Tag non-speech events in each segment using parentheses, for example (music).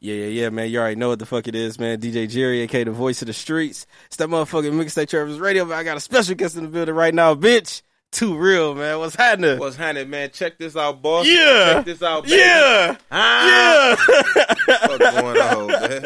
Yeah, yeah, yeah, man. You already know what the fuck it is, man. DJ Jerry, aka the voice of the streets. It's that motherfucking Mixtape Trappers Radio, but I got a special guest in the building right now, bitch. 2Real, man. What's happening? What's happening, man? Check this out, boss. Yeah. Check this out, baby. yeah. Ah, Yeah. What's going on, man?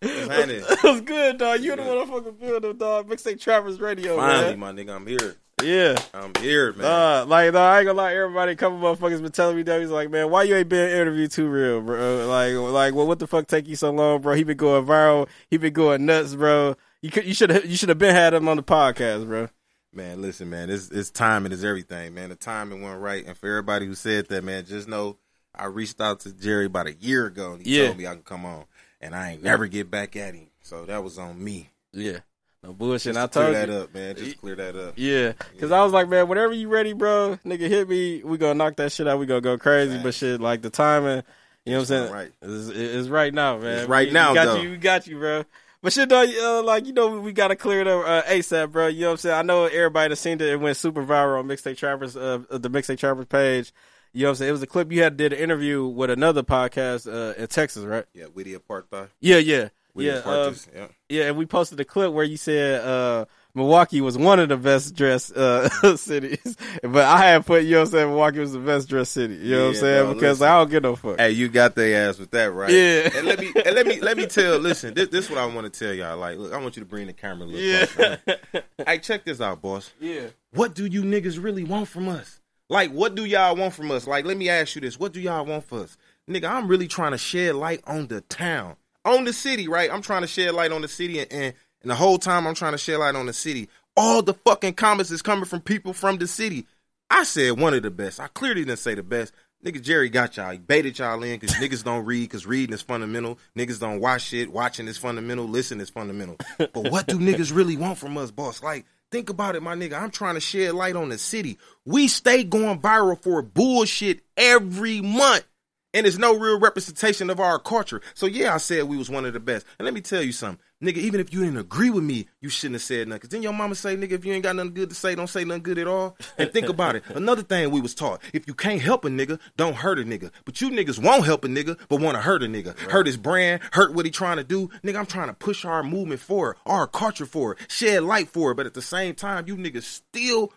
What's happening? (laughs) What's good, dog? You in the motherfucking building, dog. Mixtape Trappers Radio, Finally, man. my nigga, I'm here. Yeah. I'm here, man. Uh, like, no, I ain't gonna lie, everybody, a couple motherfuckers been telling me that. He's like, man, why you ain't been interviewed 2Real, bro? Like, like, well, what the fuck take you so long, bro? He been going viral. He been going nuts, bro. You could, you should have, you should have been had him on the podcast, bro. Man, listen, man, it's it's timing is everything, man. The timing went right, and for everybody who said that, man, just know I reached out to Jerry about a year ago, and he Yeah. told me I can come on, and I ain't never get back at him, so that was on me. Yeah. No bullshit. Just I to clear told that you. up, man. Just clear that up. Yeah, cause I was like, man, whenever you ready, bro, nigga, hit me. We gonna knock that shit out. We gonna go crazy. But shit, like the timing, you know what I'm saying? Right. It's, it's right now, man. It's right We- now, We got though. you. We got you, bro. But shit, though, uh, like you know, we gotta clear it up uh, ASAP, bro. You know what I'm saying? I know everybody that seen it. It went super viral on Mixtape Trappers, uh, the Mixtape Trappers page. You know what I'm saying? It was a clip you had did an interview with another podcast uh, in Texas, right? Yeah, Witty apartheid. Yeah, yeah, Witty yeah. Apartheid. yeah. yeah, and we posted a clip where you said uh, Milwaukee was one of the best dressed uh, (laughs) cities, but I had put you know what I'm saying Milwaukee was the best dressed city. You know what I'm saying bro, because listen. I don't give no fuck. Hey, you got their ass with that, right? Yeah. And let me and let me let me tell. (laughs) Listen, this this what I want to tell y'all. Like, look, I want you to bring the camera a little Yeah, closer. (laughs) Hey, check this out, boss. yeah, What do you niggas really want from us? Like, what do y'all want from us? Like, let me ask you this: What do y'all want for us, nigga? I'm really trying to shed light on the town, on the city, right? I'm trying to shed light on the city, and and, the whole time I'm trying to shed light on the city. All the fucking comments is coming from people from the city. I said one of the best. I clearly didn't say the best. Nigga Jerry got y'all. He baited y'all in because niggas don't read because reading is fundamental. Niggas don't watch shit. Watching is fundamental. Listen is fundamental. But what do niggas really want from us, boss? Like, think about it, my nigga. I'm trying to shed light on the city. We stay going viral for bullshit every month. And it's no real representation of our culture. So yeah, I said we was one of the best. And let me tell you something. Nigga, even if you didn't agree with me, you shouldn't have said nothing. Cause then your mama say, nigga, if you ain't got nothing good to say, don't say nothing good at all. And think about it. (laughs) Another thing we was taught, if you can't help a nigga, don't hurt a nigga. But you niggas won't help a nigga, but want to hurt a nigga. Hurt his brand, hurt what he trying to do. Nigga, I'm trying to push our movement forward, our culture forward, shed light forward. But at the same time, you niggas still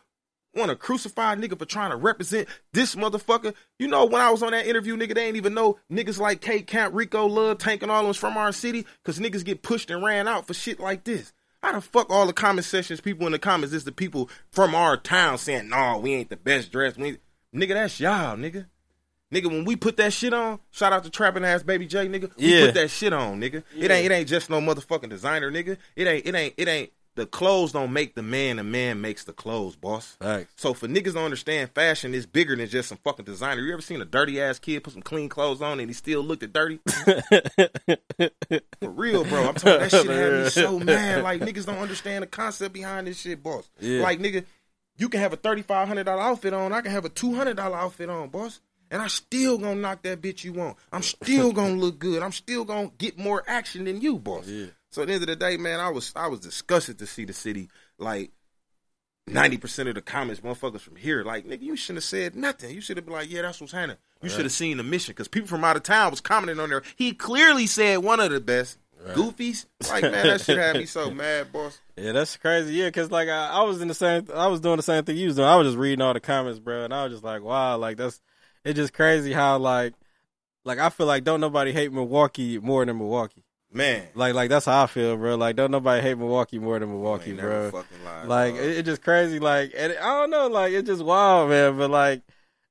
want to crucify nigga for trying to represent this motherfucker. You know, when I was on that interview, nigga, they ain't even know niggas like K Camp, Rico, Love, Tank, and all was from our city because niggas get pushed and ran out for shit like this. How the fuck all the comment sections, people in the comments, is the people from our town saying, nah, we ain't the best dressed. We ain't-" Nigga, that's y'all, nigga. Nigga, when we put that shit on, shout out to trapping ass baby J, nigga. We Yeah. put that shit on, nigga. It ain't it ain't just no motherfucking designer, nigga. It ain't it ain't it ain't the clothes don't make the man, the man makes the clothes, boss. Facts. So for niggas to understand fashion is bigger than just some fucking designer. You ever seen a dirty ass kid put some clean clothes on and he still looked at dirty? (laughs) For real, bro. I'm telling you, that shit had me so mad. Like niggas don't understand the concept behind this shit, boss. Yeah. Like nigga, you can have a thirty five hundred dollar outfit on. I can have a two hundred dollar outfit on, boss. And I still gonna knock that bitch you want. I'm still gonna look good. I'm still gonna get more action than you, boss. Yeah. So at the end of the day, man, I was I was disgusted to see the city like ninety percent of the comments, motherfuckers from here, like nigga, you shouldn't have said nothing. You should have been like, yeah, that's what's happening. You should have seen the mission because people from out of town was commenting on there. He clearly said one of the best. Goofies, like man, that shit had me so (laughs) mad, boss. Yeah, that's crazy. Yeah, because like I, I was in the same, I was doing the same thing you was doing. I was just reading all the comments, bro, and I was just like, wow, like that's it's just crazy how like like I feel like don't nobody hate Milwaukee more than Milwaukee. Man, Like like that's how I feel, bro. Like don't nobody hate Milwaukee more than Milwaukee, bro. lied, Like dog. it, it just crazy. Like and I don't know. Like it's just wild, man. But like,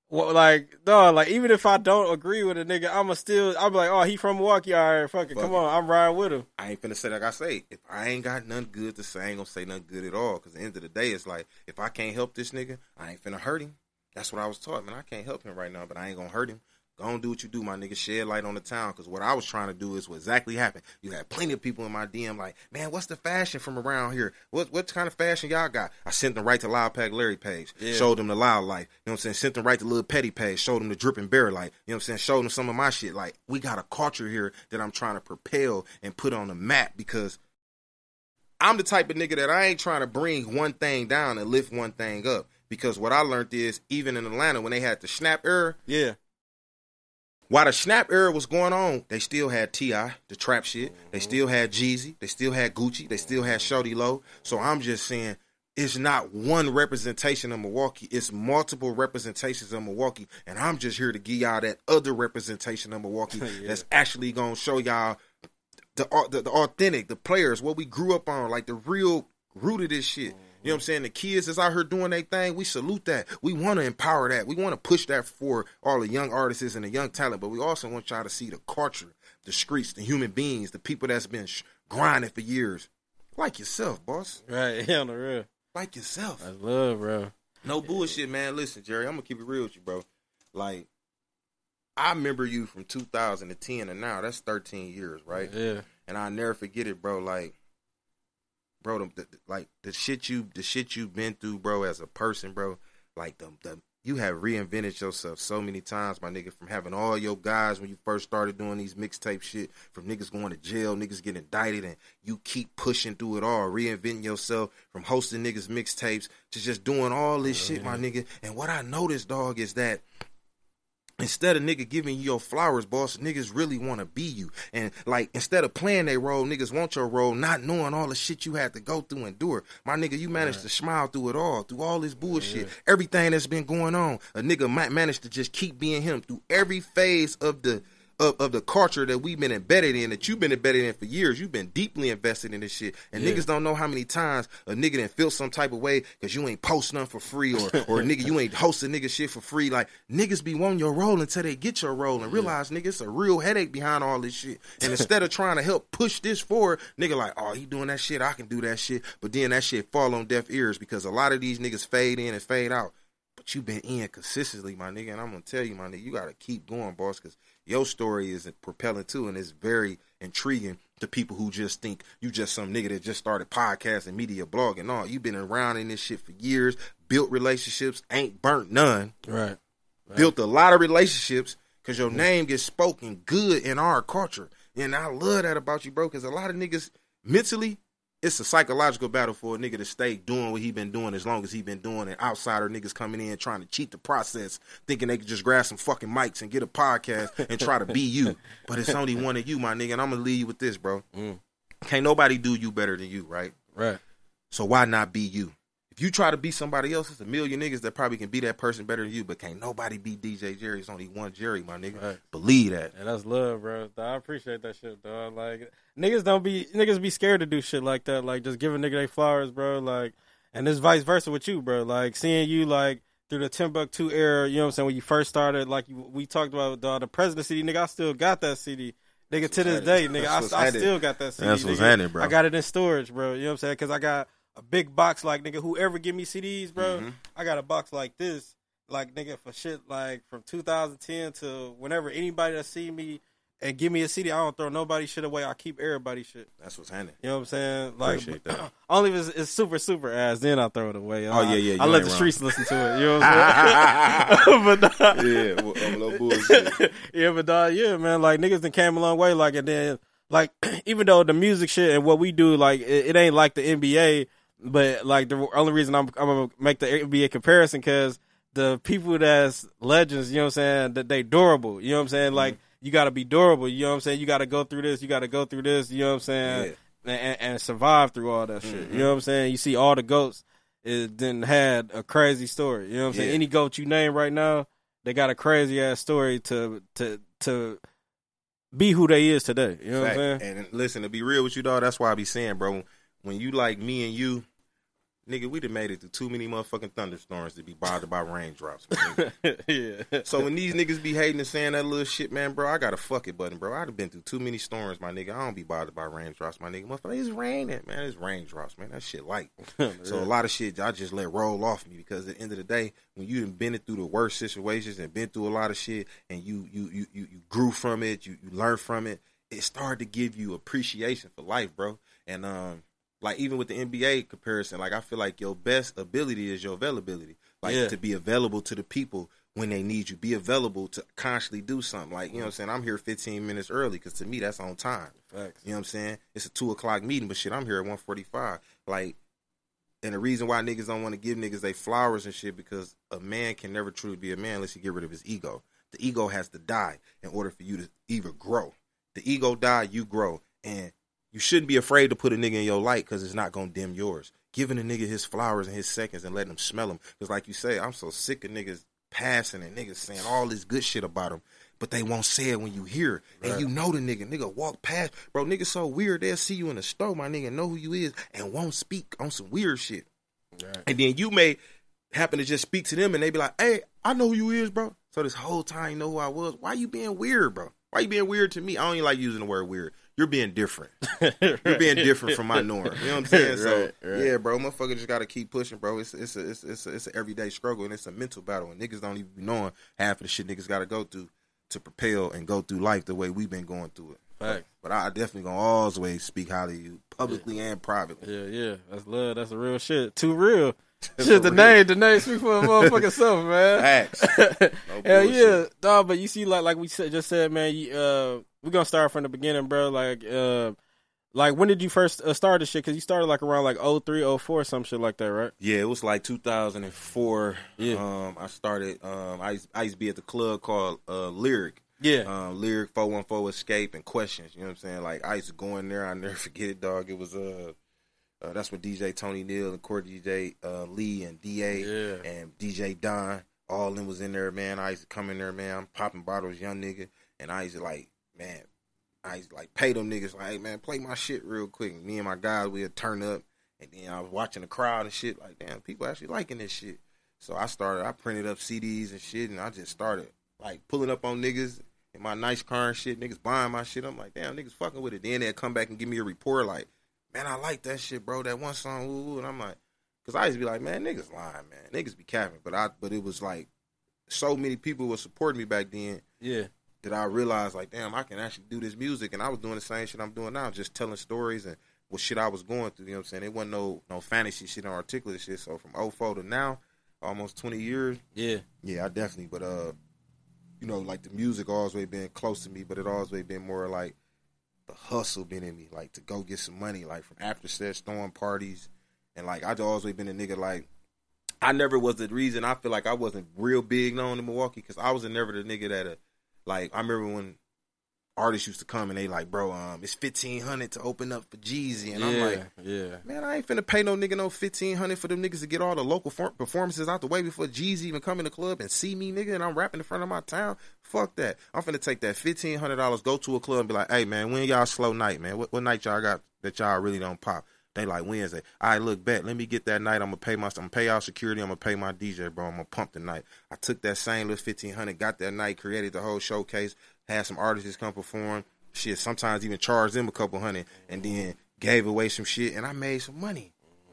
what, like dog. Like even if I don't agree with a nigga, I'ma still. I'm like, oh, he from Milwaukee. All right, fuck it. Fuck Come it. on, I'm riding with him. I ain't finna say like I say. If I ain't got nothing good to say, I ain't gonna say nothing good at all. Cause at the end of the day, it's like if I can't help this nigga, I ain't finna hurt him. That's what I was taught, man. I can't help him right now, but I ain't gonna hurt him. Go on, do what you do, my nigga. Shed light on the town. Cause what I was trying to do is what exactly happened. You had plenty of people in my DM like, man, what's the fashion from around here? What what kind of fashion y'all got? I sent them right to Loud Pack Larry page. Yeah. Showed them the Loud Life. You know what I'm saying? Sent them right to Little Petty page. Showed them the Dripping Bear Light. You know what I'm saying? Showed them some of my shit. Like, we got a culture here that I'm trying to propel and put on the map because I'm the type of nigga that I ain't trying to bring one thing down and lift one thing up. Because what I learned is, even in Atlanta, when they had the snap era, Yeah, while the snap era was going on, they still had T.I., the trap shit. They still had Jeezy. They still had Gucci. They still had Shawty Lo. So I'm just saying, it's not one representation of Milwaukee. It's multiple representations of Milwaukee, and I'm just here to give y'all that other representation of Milwaukee (laughs) Yeah. that's actually gonna show y'all the, the the authentic, the players, what we grew up on, like the real root of this shit. You know what I'm saying? The kids that's out here doing their thing, we salute that. We want to empower that. We want to push that for all the young artists and the young talent, but we also want y'all to see the culture, the streets, the human beings, the people that's been sh- grinding for years. Like yourself, boss. Right, (laughs) yeah, on the real. Like yourself. That's love, bro. No bullshit, man. Listen, Jerry, I'm gonna keep it real with you, bro. Like, I remember you from 2010 and now. That's 13 years, right? Yeah, and I'll never forget it, bro. Like, bro, the, the, like the shit you, the shit you've been through, bro, as a person, bro. Like the, the, you have reinvented yourself so many times, my nigga. From having all your guys when you first started doing these mixtape shit, from niggas going to jail, niggas getting indicted, and you keep pushing through it all, reinventing yourself. From hosting niggas mixtapes to just doing all this shit, my nigga. And what I noticed, dog, is that instead of nigga giving you your flowers, boss, niggas really want to be you. And like instead of playing their role, niggas want your role, not knowing all the shit you had to go through and endure. My nigga, you managed to smile through it all, through all this bullshit, everything that's been going on. A nigga might manage to just keep being him through every phase of the of, of the culture that we've been embedded in, that you've been embedded in for years. You've been deeply invested in this shit. And Yeah. niggas don't know how many times a nigga didn't feel some type of way because you ain't post nothing for free or, or nigga, you ain't hosting nigga shit for free. Like, niggas be wanting your role until they get your role and realize, nigga, it's a real headache behind all this shit. And instead of trying to help push this forward, nigga, like, oh, he doing that shit, I can do that shit. But then that shit fall on deaf ears because a lot of these niggas fade in and fade out. But you been in consistently, my nigga, and I'm gonna tell you, my nigga, you gotta keep going, boss, because your story is propelling too, and it's very intriguing to people who just think you just some nigga that just started podcasting, media blogging. No, you've been around in this shit for years, built relationships, ain't burnt none, right. built a lot of relationships because your name gets spoken good in our culture. And I love that about you, bro, because a lot of niggas mentally, it's a psychological battle for a nigga to stay doing what he been doing as long as he been doing it. Outsider niggas coming in trying to cheat the process, thinking they could just grab some fucking mics and get a podcast and try to be you. (laughs) But it's only one of you, my nigga. And I'm gonna leave you with this, bro. Mm. Can't nobody do you better than you, right? Right. So why not be you? If you try to be somebody else, it's a million niggas that probably can be that person better than you, but can't nobody be DJ Jerry. It's only one Jerry, my nigga. Right. Believe that. And that's love, bro. I appreciate that shit, dog. Like niggas don't be niggas be scared to do shit like that. Like just give a nigga they flowers, bro. Like and it's vice versa with you, bro. Like seeing you like through the Timbuktu era, you know what I'm saying, when you first started, like you, we talked about dog, the presidency, nigga, I still got that CD. Nigga, to this day, nigga, I, I still got that CD. That's what's nigga. happening, bro. I got it in storage, bro. You know what I'm saying? Because I got a big box like nigga. Whoever give me CDs, bro, Mm-hmm. I got a box like this, like nigga for shit like from 2010 to whenever anybody that see me and give me a CD, I don't throw nobody shit away. I keep everybody shit. That's what's happening. You know what I'm saying? Like Appreciate that. (clears throat) only if it's, it's super super ass, then I throw it away. Oh, yeah, yeah, I let the wrong. streets listen to it. You know what I'm saying? (laughs) (laughs) but nah, yeah, well, I'm no bullshit. (laughs) yeah, but dog, yeah, man, like niggas done came a long way. Like, and then, like, (clears throat) even though the music shit and what we do, like, it, it ain't like the NBA, but like the only reason I'm I'm gonna make the NBA comparison because the people that's legends, you know what I'm saying, that they durable. You know what I'm saying? Mm-hmm. Like, you got to be durable. You know what I'm saying? You got to go through this. You got to go through this. You know what I'm saying? And, and survive through all that shit. You mm-hmm. know what I'm saying? You see all the goats. It then had a crazy story. You know what I'm saying? Yeah. Any goat you name right now, they got a crazy ass story to to to be who they is today. You know what I'm saying? And listen, to be real with you, dog, that's why I be saying, bro, when you like me and you, nigga, we done made it through too many motherfucking thunderstorms to be bothered by raindrops. (laughs) yeah. so when these niggas be hating and saying that little shit, man, bro, I got a fuck it button, bro. I'd have been through too many storms, my nigga. I don't be bothered by raindrops, my nigga. Motherfucker, it's raining, man. It's raindrops, man. That shit light. (laughs) So a lot of shit I just let roll off me because at the end of the day, when you done been it through the worst situations and been through a lot of shit and you you you you, you grew from it, you, you learn from it, it started to give you appreciation for life, bro. And um like even with the NBA comparison, like I feel like your best ability is your availability. Like Yeah. to be available to the people when they need you. Be available to constantly do something. Like, you know what I'm saying? I'm here 15 minutes early because to me that's on time. Facts. You know what I'm saying? It's a two o'clock meeting, but shit, I'm here at 145. Like, and the reason why niggas don't want to give niggas they flowers and shit because a man can never truly be a man unless he get rid of his ego. The ego has to die in order for you to even grow. The ego die, you grow, and you shouldn't be afraid to put a nigga in your light because it's not gonna dim yours. Giving a nigga his flowers and his seconds and letting him smell them. Because like you say, I'm so sick of niggas passing and niggas saying all this good shit about him, but they won't say it when you hear. it. And you know the nigga. Nigga walk past, bro. Nigga so weird. They'll see you in the store, my nigga, know who you is, and won't speak on some weird shit. Right. And then you may happen to just speak to them, and they be like, "Hey, I know who you is, bro." So this whole time you know who I was. Why you being weird, bro? Why you being weird to me? I don't even like using the word weird. You're being different. (laughs) You're being different from my norm. You know what I'm saying? So Right, right. yeah, bro, motherfucker just gotta keep pushing, bro. It's it's a, it's it's a, it's an everyday struggle and it's a mental battle. And niggas don't even be knowing half of the shit niggas gotta go through to propel and go through life the way we've been going through it. Facts. But I definitely gonna always speak highly of you, publicly and privately. Yeah, yeah. That's love. That's a real shit. 2Real. Shit, the name, the name speak for a motherfucking self, man. Facts. (laughs) No Hell yeah, dog. But you see, like, like we said, just said, man. You, uh, we're gonna start from the beginning, bro. Like, uh, like when did you first uh, start this shit? Because you started like around like 03, 04, some shit like that, right? Yeah, it was like 2004. Yeah. Um, I started. Um, I used, I used to be at the club called uh, Lyric. Yeah. Um, Lyric 414 Escape and Questions. You know what I'm saying? Like I used to go in there. I never (laughs) forget it, dog. It was uh, uh that's when DJ Tony Neal and Court DJ uh, Lee and Da Yeah. and DJ Don all them was in there, man. I used to come in there, man. I'm popping bottles, young nigga, and I used to like, man. I used to like pay them niggas like, hey man, play my shit real quick. Me and my guys we'd turn up, and then I was watching the crowd and shit. Like, damn, people actually liking this shit. So I started. I printed up CDs and shit, and I just started like pulling up on niggas in my nice car and shit. Niggas buying my shit. I'm like, damn, niggas fucking with it. Then they'd come back and give me a report like, man, I like that shit, bro. That one song, and I'm like, cause I used to be like, man, niggas lying, man, niggas be capping. But I, but it was like, so many people were supporting me back then Yeah. that I realized like, damn, I can actually do this music, and I was doing the same shit I'm doing now, just telling stories and what shit I was going through. You know what I'm saying? It wasn't no no fantasy shit, no articulate shit. So from 04 to now, almost 20 years, Yeah. yeah, I definitely. But uh, you know, like the music always been close to me, but it always been more like the hustle been in me, like to go get some money, like from after sets, throwing parties, and like I've always been a nigga like. I never was the reason I feel like I wasn't real big known in Milwaukee because I was never the nigga that uh, like I remember when artists used to come and they like, bro, um, it's fifteen hundred to open up for Jeezy, and yeah. I'm like, yeah. Man, I ain't finna pay no nigga no fifteen hundred for them niggas to get all the local for- performances out the way before Jeezy even come in the club and see me, nigga, and I'm rapping in front of my town. Fuck that. I'm finna take that fifteen hundred dollars, go to a club and be like, hey man, when y'all slow night, man? What, what night y'all got that y'all really don't pop? They like Wednesday. All right, look, bet. Let me get that night. I'm gonna pay my, I'm gonna pay y'all security. I'm gonna pay my DJ, bro. I'm gonna pump the night. I took that same little fifteen hundred, got that night, created the whole showcase, had some artists come perform. Shit, sometimes even charged them a couple hundred, and then gave away some shit, and I made some money.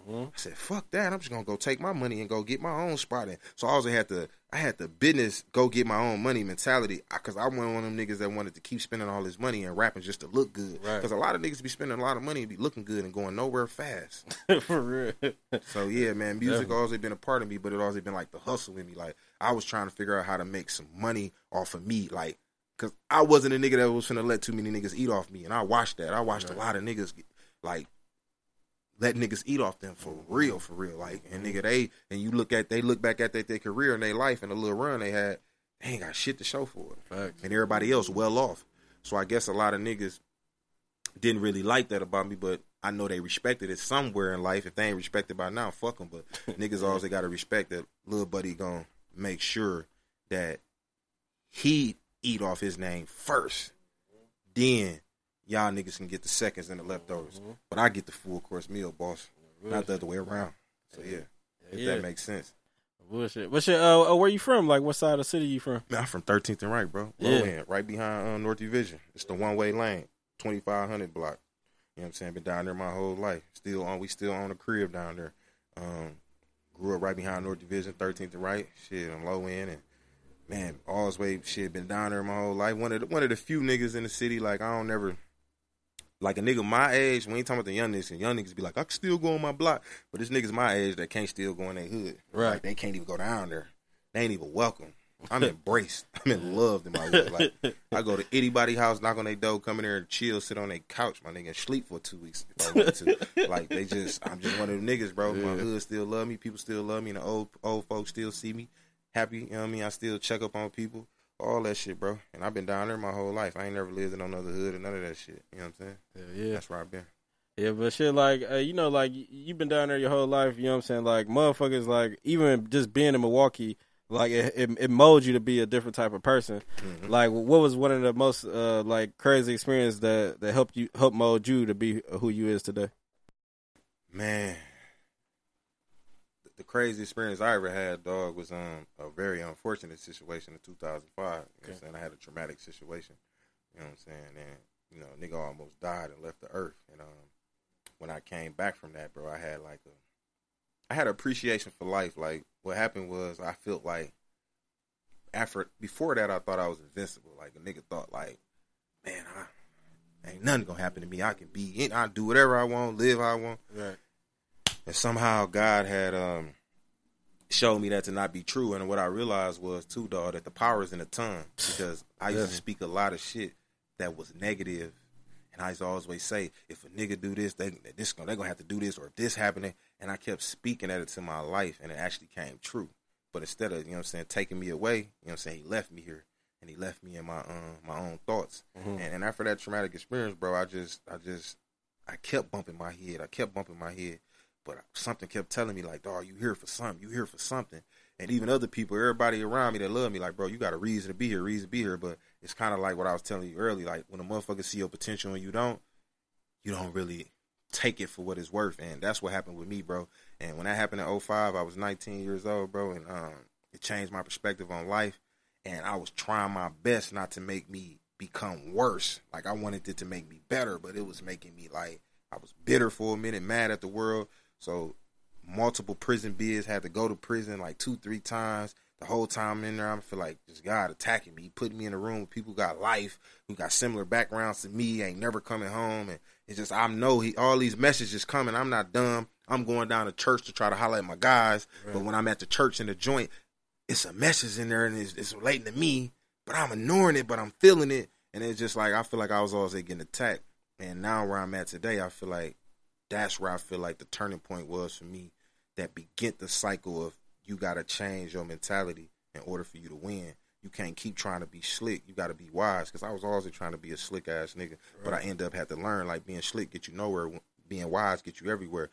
Mm-hmm. I said, "Fuck that! I'm just gonna go take my money and go get my own spot in." So I also had to, I had the business go get my own money mentality because I wasn't one of them niggas that wanted to keep spending all this money and rapping just to look good. Right. Because a lot of niggas be spending a lot of money and be looking good and going nowhere fast. (laughs) For real. So yeah, man, music always been a part of me, but it always been like the hustle in me. Like I was trying to figure out how to make some money off of me, like because I wasn't a nigga that was finna let too many niggas eat off me, and I watched that. I watched a lot of niggas get, like let niggas eat off them for mm-hmm. real, for real. Like and nigga, they and you look at they look back at their, their career and their life and the little run they had, they ain't got shit to show for it Facts. and everybody else well off. So I guess a lot of niggas didn't really like that about me, but I know they respected it somewhere in life. If they ain't respected by now, fuck them. But (laughs) niggas always they got to respect that little buddy gonna make sure that he eat off his name first. Then y'all niggas can get the seconds and the leftovers. But I get the full course meal, boss. Not the other way around. So yeah, if Yeah. that makes sense. Bullshit. What's your, uh, uh, where you from? Like, what side of the city you from? Man, I'm from 13th and right, bro. Low Yeah. end, Wright behind uh, North Division. It's the one way lane, 2500 block. You know what I'm saying? Been down there my whole life. Still on, we still own a crib down there. Um, grew up right behind North Division, 13th and Wright. Shit, I'm low end and man, always way shit been down there my whole life. One of the, one of the few niggas in the city like I don't never like a nigga my age. We ain't talking about the young niggas. And young niggas be like, I can still go on my block, but this niggas my age that can't still go in their hood. Right. Like, they can't even go down there. They ain't even welcome. I'm (laughs) embraced. I'm in love in my hood. Like I go to anybody house, knock on their door, come in there and chill, sit on their couch, my nigga, and sleep for two weeks if I want to. (laughs) like they just, I'm just one of them niggas, bro. My hood still love me. People still love me. And the old old folks still see me happy. You know what I mean? I still check up on people. all that shit, bro. And I've been down there my whole life. I ain't never lived in no other hood or none of that shit. You know what I'm saying? Yeah, yeah. That's where I've been. Yeah, but shit, like uh, you know, like you've been down there your whole life. You know what I'm saying? Like motherfuckers, like even just being in Milwaukee, like it, it, it molds you to be a different type of person. Mhm. Like, what was one of the most uh, like crazy experience that that helped you help mold you to be who you is today? Man, the- crazy experience I ever had, dog, was um a very unfortunate situation in 2005. You know what I'm saying? I had a traumatic situation. You know what I'm saying? And you know, nigga almost died and left the earth. And um, when I came back from that, bro, I had like a, I had appreciation for life. Like what happened was, I felt like after before that, I thought I was invincible. Like a nigga thought, like, man, I ain't nothing gonna happen to me. I can be, in, I do whatever I want, live how I want Right. And somehow God had um showed me that to not be true. And what I realized was too, dog, that the power is in the tongue. Because I used Yeah. to speak a lot of shit that was negative, and I used to always say, if a nigga do this, they this gonna they gonna have to do this, or if this happening. And I kept speaking at it to my life, and it actually came true. But instead of you know what I'm saying taking me away, you know I'm saying he left me here. And he left me in my um my own thoughts. Mhm. And, and after that traumatic experience, bro, I just I just I kept bumping my head. I kept bumping my head. But something kept telling me like, dog, you here for something. You here for something. And even other people, everybody around me that love me, like, bro, you got a reason to be here, reason to be here. But it's kind of like what I was telling you earlier. Like when a motherfucker see your potential and you don't, you don't really take it for what it's worth. And that's what happened with me, bro. And when that happened in 05, I was 19 years old, bro. And um, it changed my perspective on life. And I was trying my best not to make me become worse. Like I wanted it to make me better, but it was making me like I was bitter for a minute, mad at the world. So multiple prison bids, had to go to prison like two, three times. The whole time in there, I feel like just God attacking me, putting me in a room with people who got life, who got similar backgrounds to me, ain't never coming home, and it's just I know he all these messages coming. I'm not dumb. I'm going down to church to try to highlight my guys, but when I'm at the church in the joint, it's a message in there and it's, it's relating to me, but I'm ignoring it, but I'm feeling it, and it's just like I feel like I was always getting attacked, and now where I'm at today, I feel like that's where I feel like the turning point was for me that begin the cycle of you got to change your mentality in order for you to win. You can't keep trying to be slick. You got to be wise. Because I was always trying to be a slick ass nigga, but I end up had to learn like being slick get you nowhere. Being wise get you everywhere.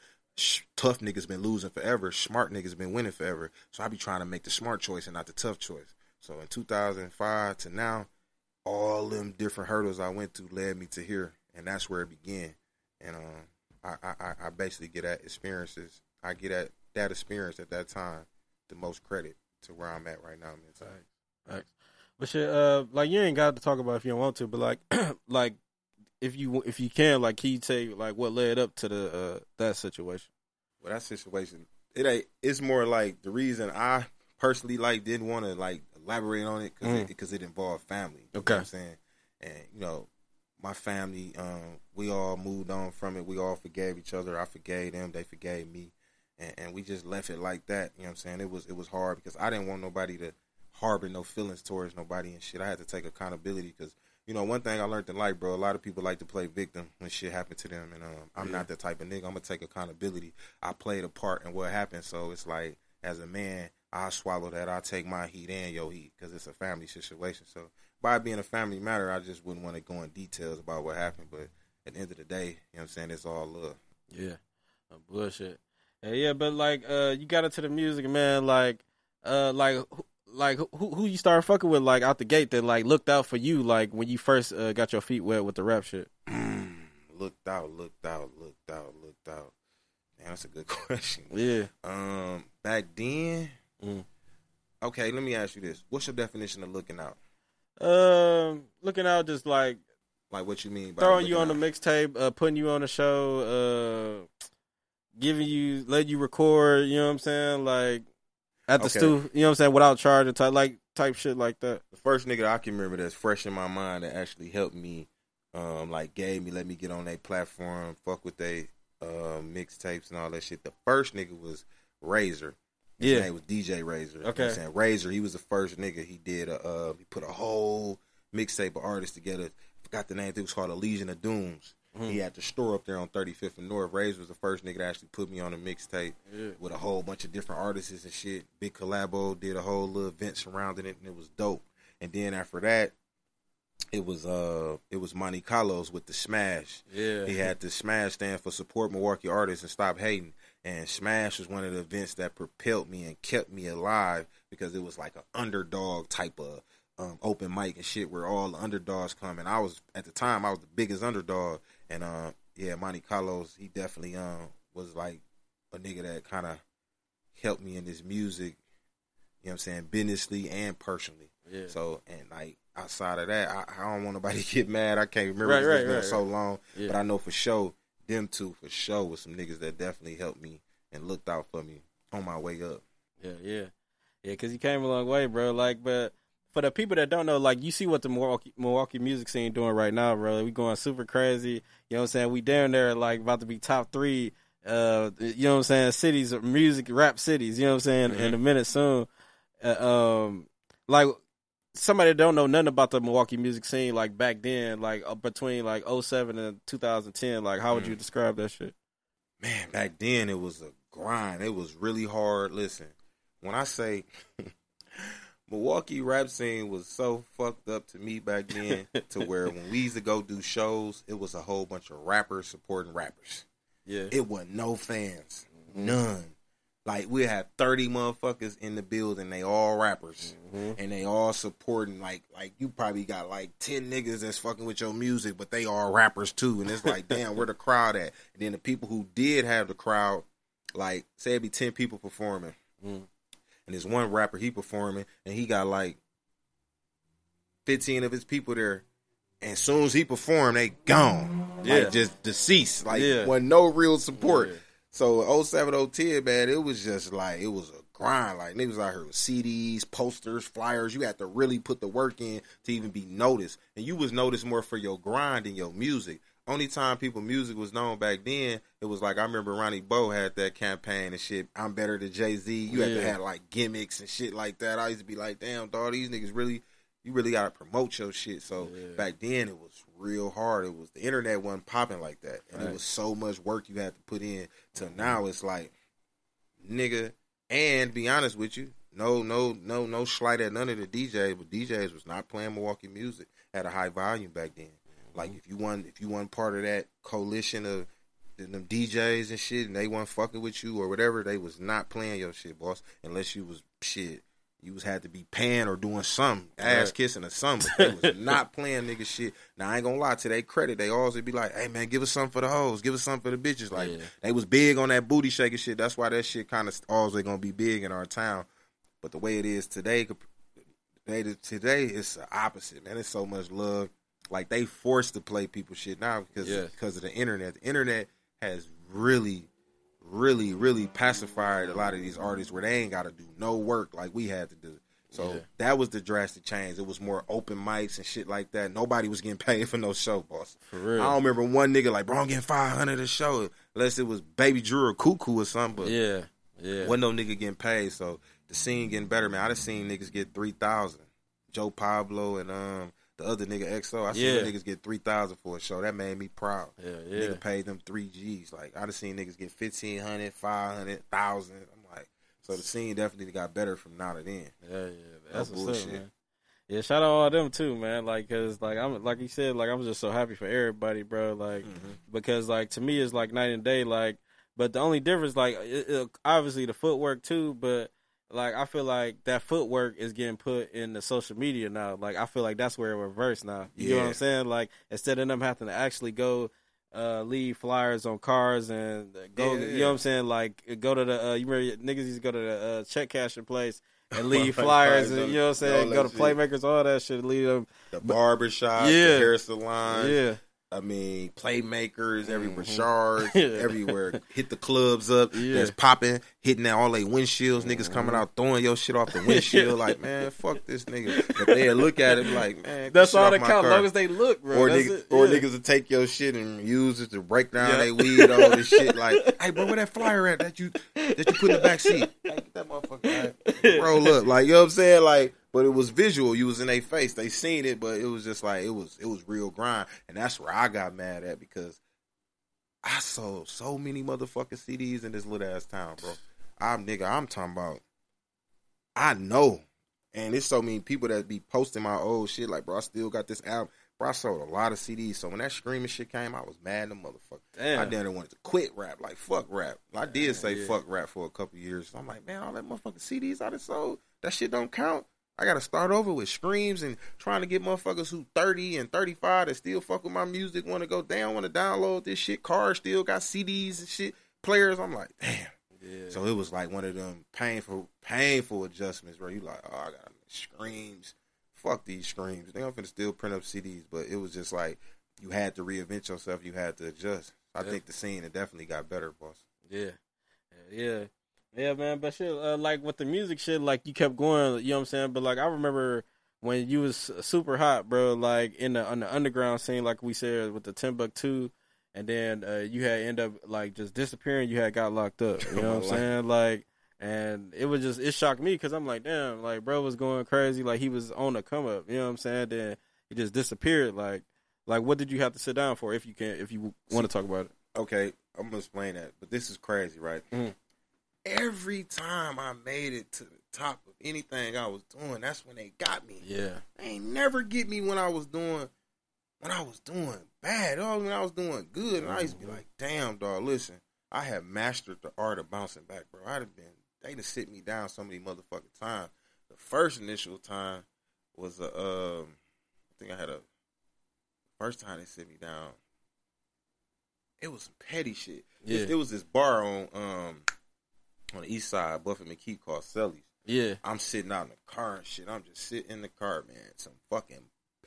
Tough niggas been losing forever. Smart niggas been winning forever. So I be trying to make the smart choice and not the tough choice. So in 2005 to now, all them different hurdles I went through led me to here, and that's where it began. And um, I, I, I basically get at experiences. I get at that experience at that time the most credit to where I'm at right now. mentally. Facts. But shit, uh, like you ain't got to talk about it if you don't want to, but like, (clears throat) like if you if you can, like, can you say like what led up to the uh that situation? Well, that situation, it ain't. It's more like the reason I personally like didn't want to like elaborate on it because Mm. it, it involved family. You Okay. know what I'm saying, and you know, my family, um, we all moved on from it. We all forgave each other. I forgave them. They forgave me, and, and we just left it like that. You know what I'm saying? It was it was hard because I didn't want nobody to harbor no feelings towards nobody and shit. I had to take accountability because. You know, one thing I learned in life, bro. A lot of people like to play victim when shit happened to them, and um, I'm Yeah. not that type of nigga. I'm gonna take accountability. I played a part in what happened. So it's like, as a man, I swallow that. I take my heat and your heat because it's a family situation. So by being a family matter, I just wouldn't want to go in details about what happened. But at the end of the day, you know what I'm saying? It's all love. Yeah, bullshit. Yeah, yeah, but like, uh, you got into the music, man. Like, uh, like, who- like who who you started fucking with, like out the gate that like looked out for you, like when you first uh, got your feet wet with the rap shit. (clears throat) Looked out, looked out, looked out, looked out. Man, that's a good (laughs) question. Yeah, Um, back then, Mm. okay. Let me ask you this: What's your definition of looking out? Um, looking out, just like Like, what you mean by throwing you on looking the mixtape, uh, putting you on the show, uh, giving you, let you record. You know what I'm saying? Like at the Okay. stu, you know what I'm saying, without charging, type like type shit like that. the first nigga that I can remember that's fresh in my mind that actually helped me, um, like gave me, let me get on their platform, fuck with they uh, mixtapes and all that shit. The first nigga was Razor. His Yeah. name was DJ Razor. You know Okay. saying? Razor, he was the first nigga. He did a, uh, he put a whole mixtape of artists together. Forgot the name. It was called A Legion of Dooms. Mhm. He had the store up there on 35th and North. Razor was the first nigga to actually put me on a mixtape Yeah. with a whole bunch of different artists and shit. Big collabo, did a whole little event surrounding it, and it was dope. and then after that, it was uh it was Monte Carlos with the Smash. Yeah. He had the Smash stand for support Milwaukee artists and stop hating. And Smash was one of the events that propelled me and kept me alive because it was like an underdog type of um, open mic and shit where all the underdogs come. And I was at the time I was the biggest underdog. And uh, yeah, Monte Carlos he definitely um was like a nigga that kind of helped me in this music. You know what I'm saying, businessly and personally. Yeah. So and like outside of that, I, I don't want nobody (laughs) to get mad. I can't remember. Right, right, right, so long, Yeah. but I know for sure them two for sure was some niggas that definitely helped me and looked out for me on my way up. Yeah, yeah, yeah. Because you came a long way, bro. Like, but for the people that don't know, like, you see what the Milwaukee, Milwaukee music scene doing right now, bro. We going super crazy. You know what I'm saying? We down there, like, about to be top three. Uh, you know what I'm saying? Cities, of music, rap cities. You know what I'm saying? In a minute soon. Uh, um, like somebody that don't know nothing about the Milwaukee music scene, like back then, like uh, between like 07 and 2010. Like, how would you describe that shit? Man, back then it was a grind. It was really hard. Listen, when I say (laughs) Milwaukee rap scene was so fucked up to me back then, to where when we used to go do shows, it was a whole bunch of rappers supporting rappers. Yeah, It wasn't no fans, none. Like we have thirty motherfuckers in the building. They all rappers, and they all supporting. Like, like you probably got like ten niggas that's fucking with your music, but they are rappers too. And it's like, (laughs) damn, where the crowd at? And then the people who did have the crowd, like say it be ten people performing, Mm. and there's one rapper he performing, and he got like fifteen of his people there. And as soon as he performed, they gone. Yeah. Like just deceased. Like Yeah. wasn't no real support. Yeah. So 07, 010, man, it was just like it was a grind. Like niggas out here with CDs, posters, flyers. You had to really put the work in to even be noticed. And you was noticed more for your grind than your music. Only time people music was known back then, it was like I remember Ronnie Bo had that campaign and shit. I'm better than Jay Z. You had to have like gimmicks and shit like that. I used to be like, damn, dog, these niggas really, you really gotta promote your shit. So Yeah. back then it was real hard. It was the internet wasn't popping like that, and Right. it was so much work you had to put in. To mm-hmm. now it's like, nigga, and be honest with you, no, no, no, no slight at none of the DJs, but DJs was not playing Milwaukee music at a high volume back then. Mm-hmm. Like if you want, if you weren't part of that coalition of them them DJs and shit, and they weren't fucking with you or whatever, they was not playing your shit, boss. Unless you was shit, you was had to be paying or doing something, ass Right. kissing or something. But they was (laughs) not playing nigga shit. Now I ain't gonna lie to their credit, they always be like, "Hey man, give us something for the hoes, give us something for the bitches." Like Yeah. they was big on that booty shaking shit. That's why that shit kind of always gonna be big in our town. But the way it is today, today, today it's the opposite, man. It's so much love. Like they forced to play people shit now because Yeah. because of the internet. The internet has really, really, really pacified a lot of these artists where they ain't got to do no work like we had to do. So Yeah. that was the drastic change. It was more open mics and shit like that. Nobody was getting paid for no show, boss. For real. I don't remember one nigga like, bro, I'm getting five hundred a show, unless it was Baby Drew or Cuckoo or something. But yeah, yeah. wasn't no nigga getting paid. So the scene getting better, man. I just seen niggas get three thousand. Joe Pablo and um the other nigga XO. I seen Yeah. niggas get three thousand for a show. That made me proud. Yeah, yeah. Nigga paid them three G's. Like I just seen niggas get 1500, 500, 1000. I'm like, so the scene definitely got better from now to then. Yeah, yeah, that's No up, bullshit. man. Yeah, shout out all them too, man. Like, cause like I'm like you said, like I'm just so happy for everybody, bro. Like, Mm-hmm. because like to me it's like night and day. Like, but the only difference, like, it, it- obviously the footwork too, but like I feel like that footwork is getting put in the social media now. Like, I feel like that's where it reversed now. You know what I'm saying? Like, instead of them having to actually go. Uh, leave flyers on cars and go. Yeah, You know what I'm saying? Like go to the. Uh, you remember niggas used to go to the uh, check cashing place and (laughs) leave flyers and you know what I'm saying. Go to playmakers, all that shit. Leave them. The barbershop, Yeah. the hair salon, Yeah, I mean, playmakers everywhere, Mhm. shards (laughs) everywhere. Hit the clubs up, Yeah. that's popping, hitting that all they windshields. Niggas coming out throwing your shit off the (laughs) windshield. like, man, fuck this nigga. But they look at it like, man, that's all that my count. car. Long as they look, bro. or niggas, it. or niggas will take your shit and use it to break down Yeah. they weed all this (laughs) shit. Like, hey, bro, where that flyer at that you that you put in the back seat? Hey, get that motherfucker. Right? Roll up, like you know what I'm saying, like. But it was visual. You was in their face. They seen it, but it was just like it was. It was real grind, and that's where I got mad at because I sold so many motherfucking CDs in this little ass town, bro. I'm nigga. I'm talking about. I know And it's so many people that be posting my old shit. Like, bro, I still got this album. Bro, I sold a lot of CDs. So when that streaming shit came, I was mad in the motherfucker. Damn. I damn wanted to quit rap. Like, fuck rap. I did say yeah. fuck rap for a couple years. I'm like, man, all that motherfucking CDs I done sold, that shit don't count. I gotta start over with streams and trying to get motherfuckers who 30 and 35 that still fuck with my music, want to go down, want to download this shit. Cars still got CDs and shit, players. I'm like, damn. Yeah. So it was like one of them painful, painful adjustments where you like, oh, I got streams. Fuck these streams. They don't finna still print up CDs, but it was just like you had to reinvent yourself. You had to adjust. I Yeah. think the scene it definitely got better, boss. Yeah, yeah, yeah, man. But shit, uh, like with the music shit, like you kept going. You know what I'm saying? But like I remember when you was super hot, bro. Like in the on the underground scene, like we said with the Timbuktu, and then uh, you had end up like just disappearing. You had got locked up. You (laughs) know what I'm saying? Like. And it was just it shocked me because I'm like, damn, like bro was going crazy, like he was on the come up. You know what I'm saying? Then he just disappeared. Like, like what did you have to sit down for if you can if you want to talk about it? Okay, I'm gonna explain that, but this is crazy, right? Mhm. Every time I made it to the top of anything I was doing, that's when they got me. Yeah, They ain't never get me when I was doing when I was doing bad. Always when I was doing good, and I used to be like, "Damn, dog, listen, I have mastered the art of bouncing back, bro. I'd have been they to sit me down so many motherfucking times. The first initial time was a, um, I think I had a first time they sit me down. It was some petty shit. Yeah. It, it was this bar on um on the east side, Buffett McKee called Sully's. yeah, I'm sitting out in the car and shit. I'm just sitting in the car, man. Some fucking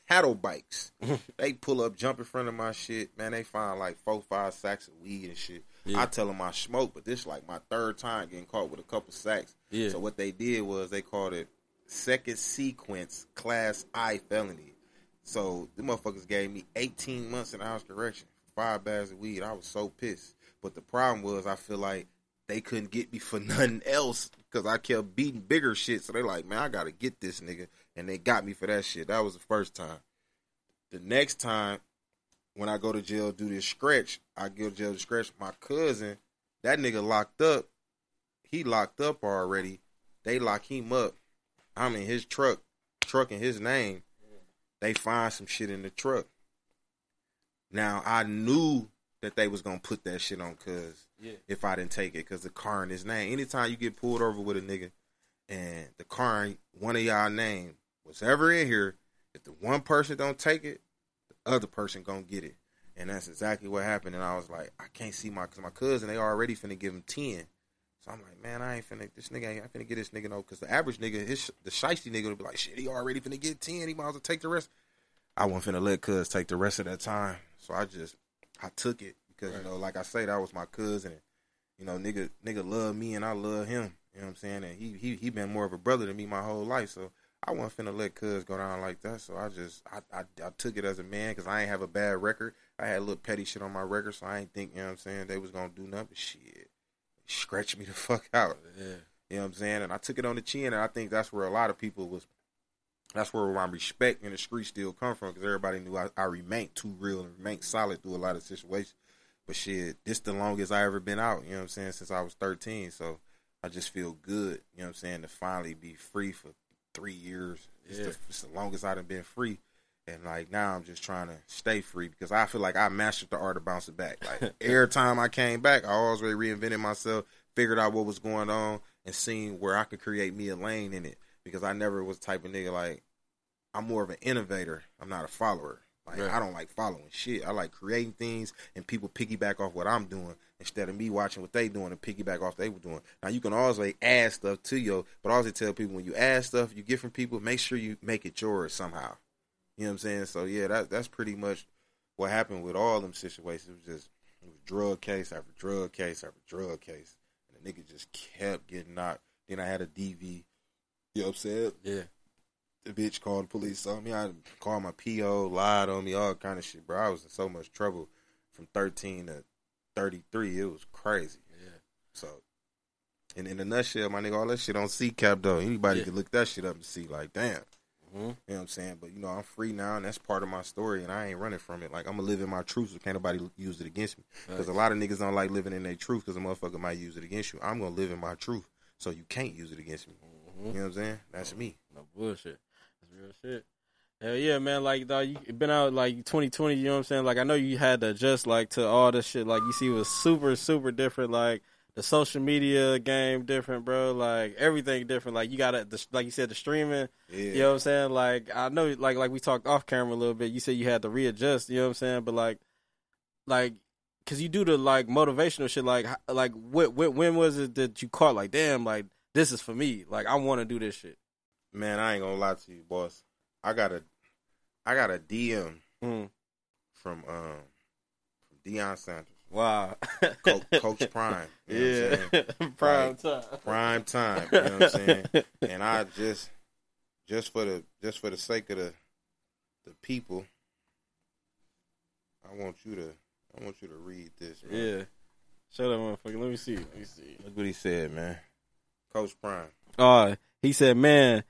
paddle bikes. (laughs) they pull up, jump in front of my shit, man. They find like four, five sacks of weed and shit. Yeah. I tell them I smoke, but this like my third time getting caught with a couple sacks. Yeah. So what they did was they called it second sequence class I felony. So the motherfuckers gave me 18 months in the house correction five bags of weed. I was so pissed. But the problem was I feel like they couldn't get me for (laughs) nothing else because I kept beating bigger shit. So they're like, man, I gotta get this nigga, and they got me for that shit. That was the first time. The next time, when I go to jail, do this stretch, I go to jail to stretch. My cousin, that nigga locked up. He locked up already. They lock him up. I'm in his truck, truck in his name. They find some shit in the truck. Now I knew that they was gonna put that shit on cuz Yeah. if I didn't take it because the car in his name. Anytime you get pulled over with a nigga and the car in one of y'all name was ever in here, if the one person don't take it, the other person gonna get it. And that's exactly what happened. And I was like, I can't see my cause my cousin. They already finna give him ten. So I'm like, man, I ain't finna. This nigga ain't I finna get this nigga no. Cause the average nigga, his the shiesty nigga would be like, shit, he already finna get ten. He might as well take the rest. I wasn't finna let cuz take the rest of that time. So I just I took it because you know, like I say, that was my cousin. And, you know, nigga, nigga love me and I love him. You know what I'm saying? And he he he been more of a brother to me my whole life. So I wasn't finna let cuz go down like that. So I just I I, I took it as a man because I ain't have a bad record. I had a little petty shit on my record, so I ain't think you know what I'm saying they was gonna do nothing. But shit, scratch me the (laughs) fuck out. yeah, You know what I'm saying? And I took it on the chin, and I think that's where a lot of people was. That's where my respect in the street still come from, because everybody knew I, I remained too real and remained solid through a lot of situations. But shit, this the longest I ever been out. You know what I'm saying? Since I was 13, so I just feel good. You know what I'm saying? To finally be free for three years. It's, Yeah. the, it's the longest I've been free. And like now, I'm just trying to stay free because I feel like I mastered the art of bouncing back. Like (laughs) every time I came back, I always reinvented myself, figured out what was going on, and seen where I could create me a lane in it. Because I never was the type of nigga like I'm more of an innovator. I'm not a follower. Like Right. I don't like following shit. I like creating things and people piggyback off what I'm doing instead of me watching what they doing and piggyback off they were doing. Now you can always like add stuff to yo, but I always tell people when you add stuff you get from people, make sure you make it yours somehow. You know what I'm saying? So yeah, that that's pretty much what happened with all them situations. It was just it was drug case after drug case after drug case, and the nigga just kept getting knocked. Then I had a DV. You know what I'm saying? yeah, the bitch called the police on me. I called my PO, lied on me, all kind of shit, bro. I was in so much trouble from 13 to 33. It was crazy. yeah. So, and in a nutshell, my nigga, all that shit on CCAP, though. Anybody Yeah. can look that shit up and see, like, damn. Mhm. You know what I'm saying? But, you know, I'm free now, and that's part of my story, and I ain't running from it. Like, I'm going to live in my truth, so can't nobody use it against me. Because a lot of niggas don't like living in their truth because a motherfucker might use it against you. I'm going to live in my truth, so you can't use it against me. Mm-hmm. You know what I'm saying? That's me. No bullshit. That's real shit. Hell yeah, man. Like, dog, you been out like 2020. You know what I'm saying? Like, I know you had to adjust like to all this shit. Like, you see, it was super, super different. Like, the social media game different, bro. Like, everything different. Like, you got to, like you said, the streaming. Yeah. You know what I'm saying? Like, I know, like, like we talked off camera a little bit. You said you had to readjust. You know what I'm saying? But like, like, cause you do the like motivational shit. Like, like, what, when, when was it that you caught? Like, damn, like this is for me. Like, I want to do this shit. Man, I ain't gonna lie to you, boss. I got a, I got a DM Mm. from um, from Deion Sanders, Wow. Coach, Coach Prime. (laughs) You know what I'm yeah. saying? (laughs) Prime Like, time. Prime time. You know what I'm saying? (laughs) and I just, just for the, just for the sake of the, the people, I want you to, I want you to read this. Man. Yeah. Shut up, motherfucker. Let me see. Let me see. Look what he said, man. Coach Prime. Oh, he said, man,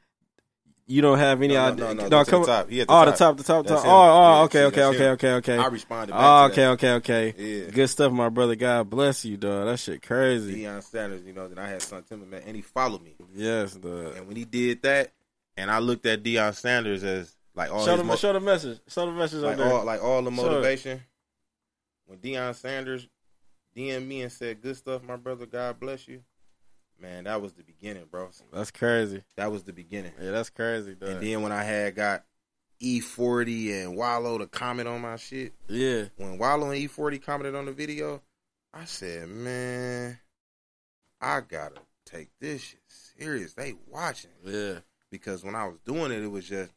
you don't have any No, no, idea. no, no, to the come- top. He at the oh, top. the top, the top, the top. him. Oh, oh, Yeah, okay, see, okay, okay, him. okay, okay. I responded back. Oh, okay, that. okay, okay. Yeah. Good stuff, my brother. God bless you, dog. That shit crazy. Deion Sanders, you know, then I had son Timberman, and he followed me. Yes, dog. And when he did that, and I looked at Deion Sanders as like all Show the, mo- show the message. Show the message like on there. all like all the Show motivation. When Deion Sanders DM'd me and said, "Good stuff, my brother. God bless you." Man, that was the beginning, bro. That's crazy. That was the beginning. Yeah, that's crazy, dog. And then when I had got E40 and Wallo to comment on my shit, yeah, when Wallo and E40 commented on the video, I said, man, I gotta take this shit serious. They watching yeah, because when I was doing it, it was just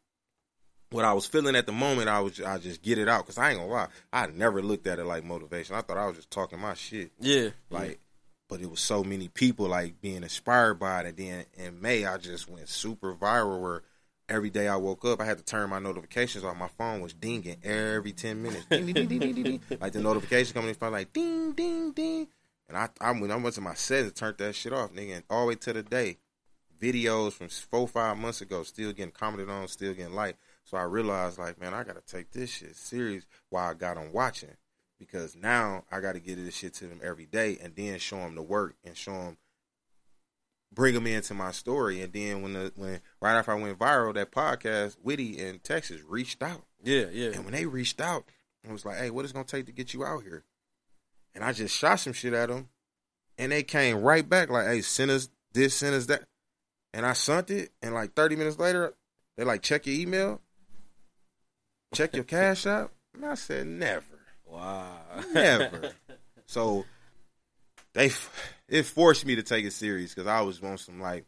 what I was feeling at the moment. I was I just get it out because I ain't gonna lie, I never looked at it like motivation. I thought I was just talking my shit, yeah. like. But it was so many people like being inspired by it. And then in May, I just went super viral. Where every day I woke up, I had to turn my notifications off. My phone was dinging every ten minutes, ding, ding, ding, ding, ding, ding, like the notification coming in, phone like ding, ding, ding. And I, I when I went to my settings, turned that shit off, nigga. And all the way to the day, videos from four, five months ago, still getting commented on, still getting liked. So I realized, like, man, I gotta take this shit serious while I got them watching, because now I gotta get this shit to them every day, and then show them the work and show them, bring them into my story. And then when the when right after I went viral, that podcast, Witty in Texas reached out. Yeah, yeah. And when they reached out, it was like, hey, what is gonna take to get you out here? And I just shot some shit at them. And they came right back like, hey, send us this, send us that. And I sent it, and like 30 minutes later, they like, check your email, check your (laughs) cash out." And I said, never, Wow. (laughs) never. so they, it forced me to take it serious because I was on some like,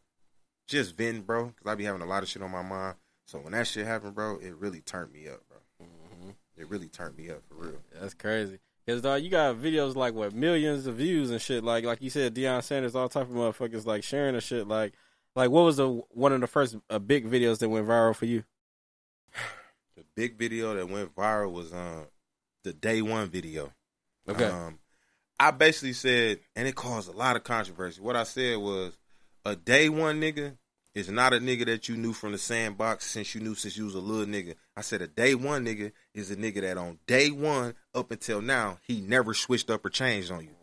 just venting, bro, because I be having a lot of shit on my mind. So when that shit happened, bro, it really turned me up, bro. Mhm. It really turned me up for real. That's crazy. Cause dog, you got videos like what millions of views and shit. Like like you said, Deion Sanders, all type of motherfuckers like sharing the shit. Like like what was the one of the first uh, big videos that went viral for you? The big video that went viral was um the day one video. Okay. Um, I basically said, and it caused a lot of controversy. What I said was, a day one nigga is not a nigga that you knew from the sandbox since you knew since you was a little nigga. I said a day one nigga is a nigga that on day one up until now he never switched up or changed on you.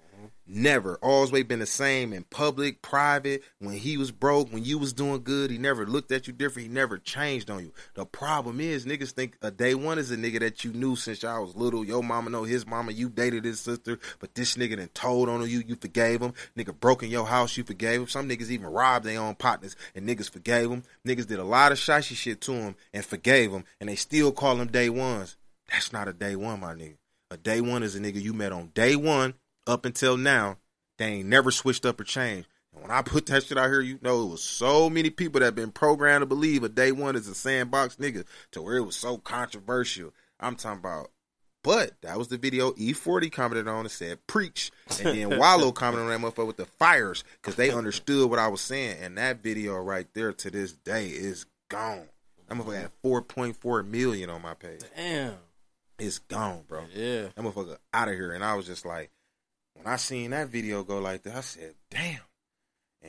Never. Always been the same in public, private, when he was broke, when you was doing good, he never looked at you different, he never changed on you. The problem is niggas think a day one is a nigga that you knew since y'all was little. Your mama know his mama, you dated his sister, but this nigga done told on you, you forgave him. Nigga broke in your house, you forgave him. Some niggas even robbed their own partners and niggas forgave him. Niggas did a lot of shysty shit to him and forgave him, and they still call them day ones. That's not a day one, my nigga. A day one is a nigga you met on day one up until now. They ain't never switched up or changed. And when I put that shit out here, you know, it was so many people that been programmed to believe a day one is a sandbox nigga to where it was so controversial. I'm talking about. But that was the video E40 commented on and said, preach. And then (laughs) Wallo commented on that motherfucker with the fires because they understood what I was saying. And that video right there to this day is gone. That motherfucker had 4.4 million on my page. Damn. It's gone, bro. Yeah. That motherfucker out of here. And I was just like, when I seen that video go like that, I said, damn.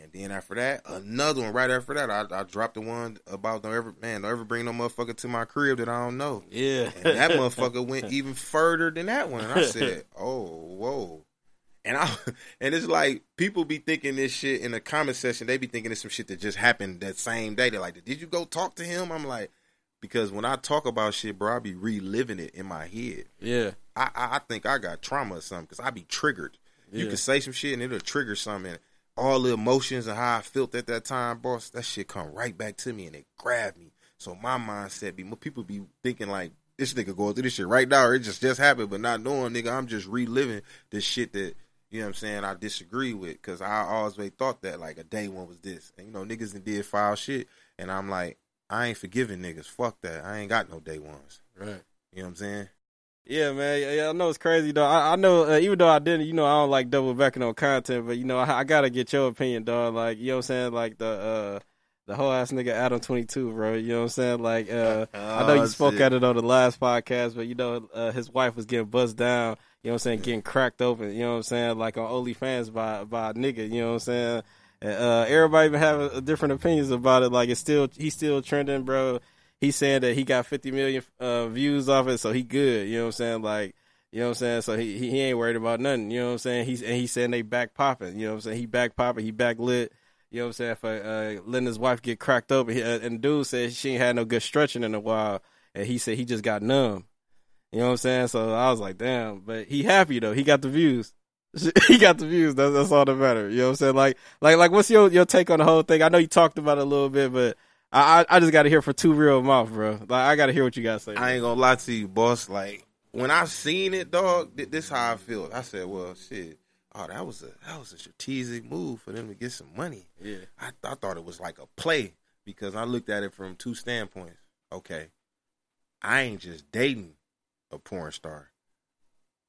And then after that, another one right after that, I, I dropped the one about don't ever man, don't ever bring no motherfucker to my crib that I don't know. Yeah. And that (laughs) motherfucker went even further than that one. And I said, (laughs) oh, whoa. And I and it's like people be thinking this shit in the comment section. They be thinking it's some shit that just happened that same day. They're like, "Did you go talk to him?" I'm like, because when I talk about shit, bro, I be reliving it in my head. Yeah. I I, I think I got trauma or something because I be triggered. You can say some shit and it'll trigger something. All the emotions and how I felt at that time, boss, that shit come right back to me and it grabbed me. So my mindset be more people be thinking like this nigga going through this shit right now. Or it just just happened, but not knowing nigga, I'm just reliving this shit that you know what I'm saying I disagree with because I always thought that like a day one was this, and you know niggas did foul shit, and I'm like I ain't forgiving niggas. Fuck that. I ain't got no day ones. Right. You know what I'm saying? Yeah, man. Yeah, I know it's crazy though. I, I know, uh, even though I didn't, you know, I don't like double backing on content, but you know, I, I gotta get your opinion, dog. Like, you know what I'm saying? Like the uh the whole ass nigga Adam Twenty Two, bro. You know what I'm saying? Like, uh, I know (laughs) Oh, you spoke shit. at it on the last podcast, but you know, uh, his wife was getting buzzed down. You know what I'm saying? Getting cracked open. You know what I'm saying? Like on OnlyFans by by a nigga. You know what I'm saying? Uh, everybody have different opinions about it. Like, it's still he's still trending, bro. He's saying that he got 50 million uh, views off it, so he good. You know what I'm saying? Like. You know what I'm saying? So he he ain't worried about nothing. You know what I'm saying? He's and he's saying they back popping. You know what I'm saying? He back popping. He back lit. You know what I'm saying? For uh, letting his wife get cracked. He, uh, and dude said she ain't had no good stretching in a while, and he said he just got numb. You know what I'm saying? So I was like, damn. But he happy though. He got the views. (laughs) he got the views. That's that's all that matter. You know what I'm saying? Like like like what's your your take on the whole thing? I know you talked about it a little bit, but I I, I just got to hear for 2Real mouth, bro. Like I got to hear what you guys say. I ain't gonna lie to you, boss. Like when I seen it, dog, th- this how I feel. I said, well, shit. Oh, that was a that was a strategic move for them to get some money. yeah. I, I thought it was like a play because I looked at it from two standpoints. Okay, I ain't just dating a porn star.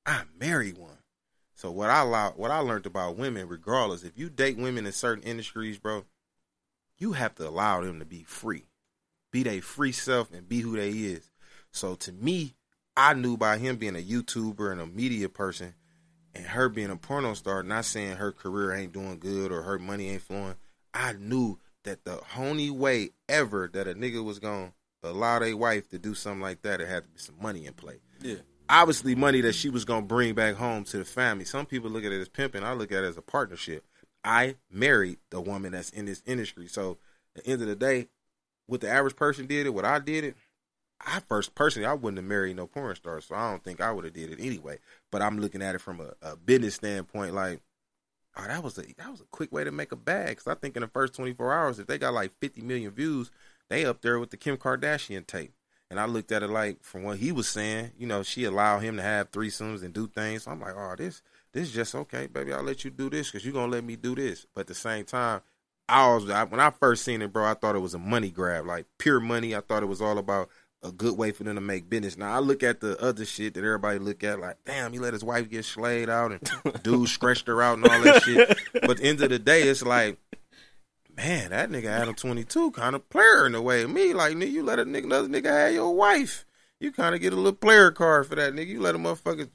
I married one. So what I what I learned about women, regardless, if you date women in certain industries, bro, you have to allow them to be free, be their free self, and be who they is. So to me, I knew by him being a YouTuber and a media person, and her being a porno star, not saying her career ain't doing good or her money ain't flowing. I knew that the only way ever that a nigga was gonna allow their wife to do something like that, it had to be some money in play. Yeah. Obviously, money that she was gonna bring back home to the family. Some people look at it as pimping. I look at it as a partnership. I married the woman that's in this industry. So at the end of the day, what the average person did it, what I did it, I first personally I wouldn't have married no porn star, so I don't think I would have did it anyway. But I'm looking at it from a, a business standpoint, like, oh, that was a that was a quick way to make a bag. Cause I think in the first 24 hours, if they got like 50 million views, they up there with the Kim Kardashian tape. And I looked at it like from what he was saying, you know, she allowed him to have threesomes and do things. So I'm like, oh, this this is just okay, baby. I'll let you do this because you're gonna let me do this. But at the same time, I was I, when I first seen it, bro. I thought it was a money grab, like pure money. I thought it was all about a good way for them to make business. Now I look at the other shit that everybody look at, like, damn, he let his wife get slayed out and (laughs) dude stretched her out and all that shit. But at the end of the day, it's like, man, that nigga Adam twenty two kind of player in a way. Me, like, nigga, you let a nigga another nigga have your wife. You kind of get a little player card for that nigga. You let a motherfucker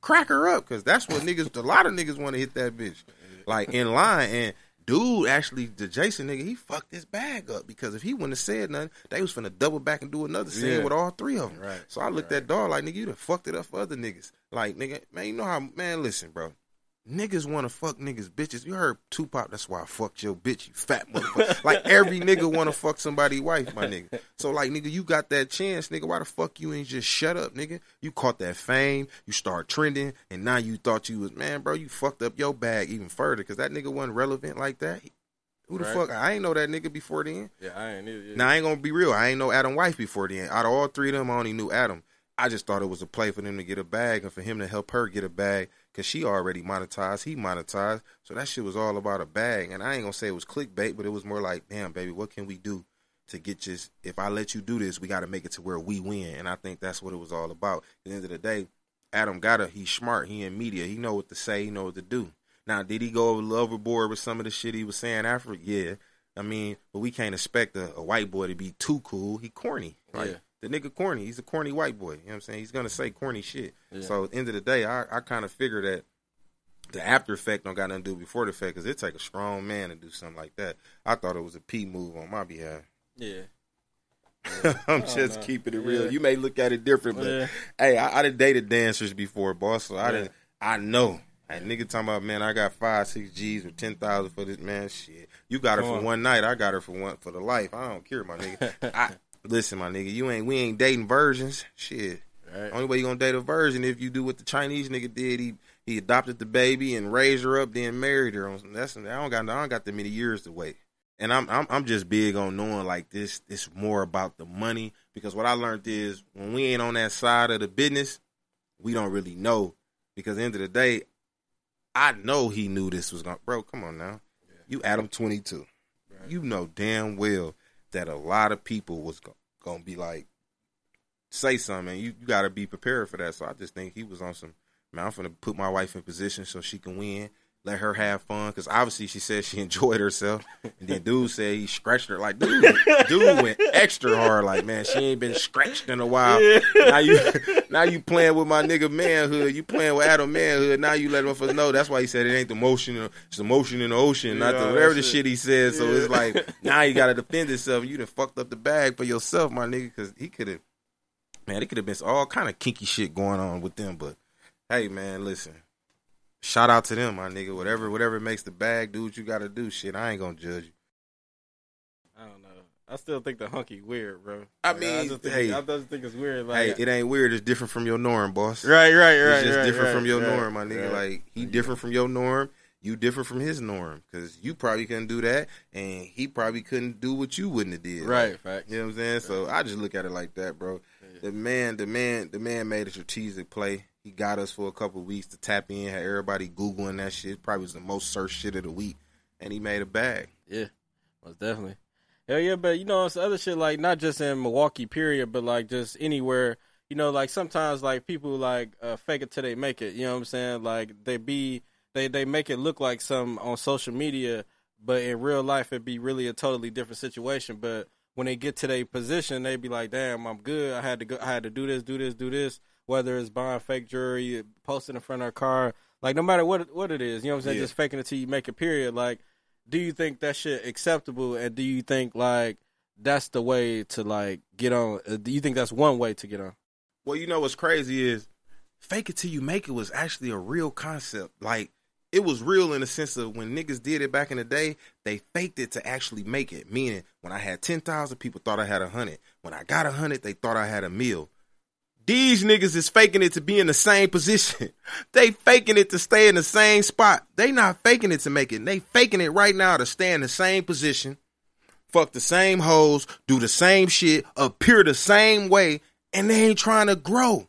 crack her up because that's what niggas. A lot of niggas want to hit that bitch, like in line. And dude, actually, the Jason nigga, he fucked his bag up because if he wouldn't have said nothing, they was finna double back and do another scene Yeah. with all three of them. Right. So I looked at dog like nigga, you done fucked it up for other niggas. Like nigga, man, you know how man, listen, bro. Niggas want to fuck niggas bitches. You heard Tupac, that's why I fucked your bitch, you fat motherfucker. like every nigga want to fuck somebody wife, my nigga. So like nigga, you got that chance, nigga. Why the fuck you ain't just shut up, nigga? You caught that fame, you start trending, and now you thought you was man, bro. You fucked up your bag even further because that nigga wasn't relevant like that. Who the Right. fuck? I ain't know that nigga before then. Yeah, I ain't either. Yeah. Now I ain't gonna be real. I ain't know Adam wife before then. Out of all three of them, I only knew Adam. I just thought it was a play for them to get a bag and for him to help her get a bag because she already monetized. He monetized, so that shit was all about a bag. And I ain't gonna say it was clickbait, but it was more like, damn, baby, what can we do to get this? If I let you do this, we got to make it to where we win. And I think that's what it was all about. At the end of the day, Adam got it. He's smart. He in media. He know what to say. He know what to do. Now, did he go overboard with some of the shit he was saying after? Yeah. I mean, but we can't expect a, a white boy to be too cool. He corny. Like Yeah. The nigga corny. He's a corny white boy. You know what I'm saying? He's gonna say corny shit. Yeah. So at the end of the day, I, I kind of figure that the after effect don't got nothing to do before the effect because it take a strong man to do something like that. I thought it was a P move on my behalf. Yeah. (laughs) I'm just no. keeping it real. Yeah. You may look at it different, but Yeah. hey, I, I done dated dancers before, boss. So I didn't. I know Hey, nigga talking about man, I got five, six G's or ten thousand for this man. Shit, you got her Come for on. one night. I got her for one for the life. I don't care, my nigga. (laughs) I, listen, my nigga, you ain't we ain't dating virgins. Shit, Right. only way you gonna date a virgin if you do what the Chinese nigga did. He he adopted the baby and raised her up, then married her. That's I don't got I don't got that many years to wait. And I'm I'm I'm just big on knowing like this. It's more about the money because what I learned is when we ain't on that side of the business, we don't really know. Because at the end of the day, I know he knew this was going. to Bro, come on now. You Adam twenty two. Right. You know damn well that a lot of people was go- gonna be like, say something. You you got to be prepared for that. So I just think he was on some. Man, I'm gonna put my wife in position so she can win. Let her have fun because obviously she said she (laughs) enjoyed herself, and then dude said he scratched her. Like dude, dude went extra hard. Like man, she ain't been scratched in a while. Now you, (laughs) now you playing with my nigga manhood. You playing with Adam manhood. Now you let us know. That's why he said it ain't the motion. It's the motion in the ocean, not Yeah, the whatever the shit. he said. So it's like (laughs) now you got to defend yourself. You done fucked up the bag for yourself, my nigga, because he could have. Man, it could have been all kind of kinky shit going on with them, but hey, man, listen. Shout out to them, my nigga. Whatever, whatever makes the bag, do what you got to do. Shit, I ain't gonna judge you. I don't know. I still think the hunky weird, bro. I Like, mean, just think, hey. I just think it's weird. Like, Hey, it ain't weird. It's different from your norm, boss. right, right, right. it's just right, different right, from your right, norm, my nigga. right. Like he different from your norm. You different from his norm because you probably couldn't do that, and he probably couldn't do what you wouldn't have did. right, fact. You know what I'm saying? So I just look at it like that, bro. The man, the man, the man made a strategic play. He got us for a couple weeks to tap in. Had everybody googling that shit. Probably was the most searched shit of the week, and he made a bag. Yeah, most definitely. Hell yeah, but you know, it's other shit like not just in Milwaukee, period, but like just anywhere. You know, like sometimes like people like uh, fake it till they make it. You know what I'm saying? Like they be they they make it look like some on social media, but in real life it be really a totally different situation. But when they get to their position, they be like, "Damn, I'm good. I had to go. I had to do this, do this, do this." Whether it's buying fake jewelry, posting in front of a car, like no matter what what it is, you know what I'm saying? Yeah. Just faking it till you make it. Period. Like do you think that shit acceptable and do you think like that's the way to like get on uh, do you think that's one way to get on Well, you know what's crazy is fake it till you make it was actually a real concept. Like it was real in the sense of when niggas did it back in the day, they faked it to actually make it. Meaning, when I had ten thousand, people thought I had a hundred. When I got a hundred, they thought I had a meal. These niggas is faking it to be in the same position. (laughs) they faking it to stay in the same spot. They not faking it to make it. They faking it right now to stay in the same position, fuck the same hoes, do the same shit, appear the same way, and they ain't trying to grow.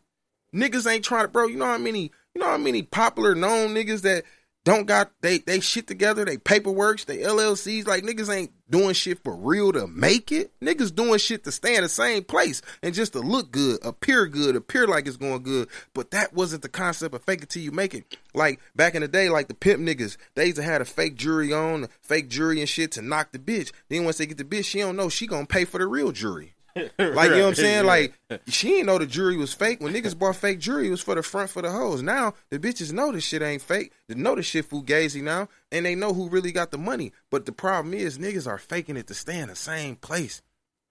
Niggas ain't trying to, bro. You know how many, you know how many popular known niggas that don't got they they shit together, they paperworks, they LLCs. Like niggas ain't doing shit for real to make it. Niggas doing shit to stay in the same place and just to look good, appear good, appear like it's going good. But that wasn't the concept of fake it till you make it. Like back in the day, like the pimp niggas, they used to have a fake jury on, fake jury and shit to knock the bitch. Then once they get the bitch, she don't know she gonna pay for the real jury. (laughs) Like you know what I'm saying? Like she ain't know the jury was fake. When niggas bought fake jury, it was for the front for the hoes. Now the bitches know this shit ain't fake. They know this shit fugazi now, and they know who really got the money. But the problem is niggas are faking it to stay in the same place.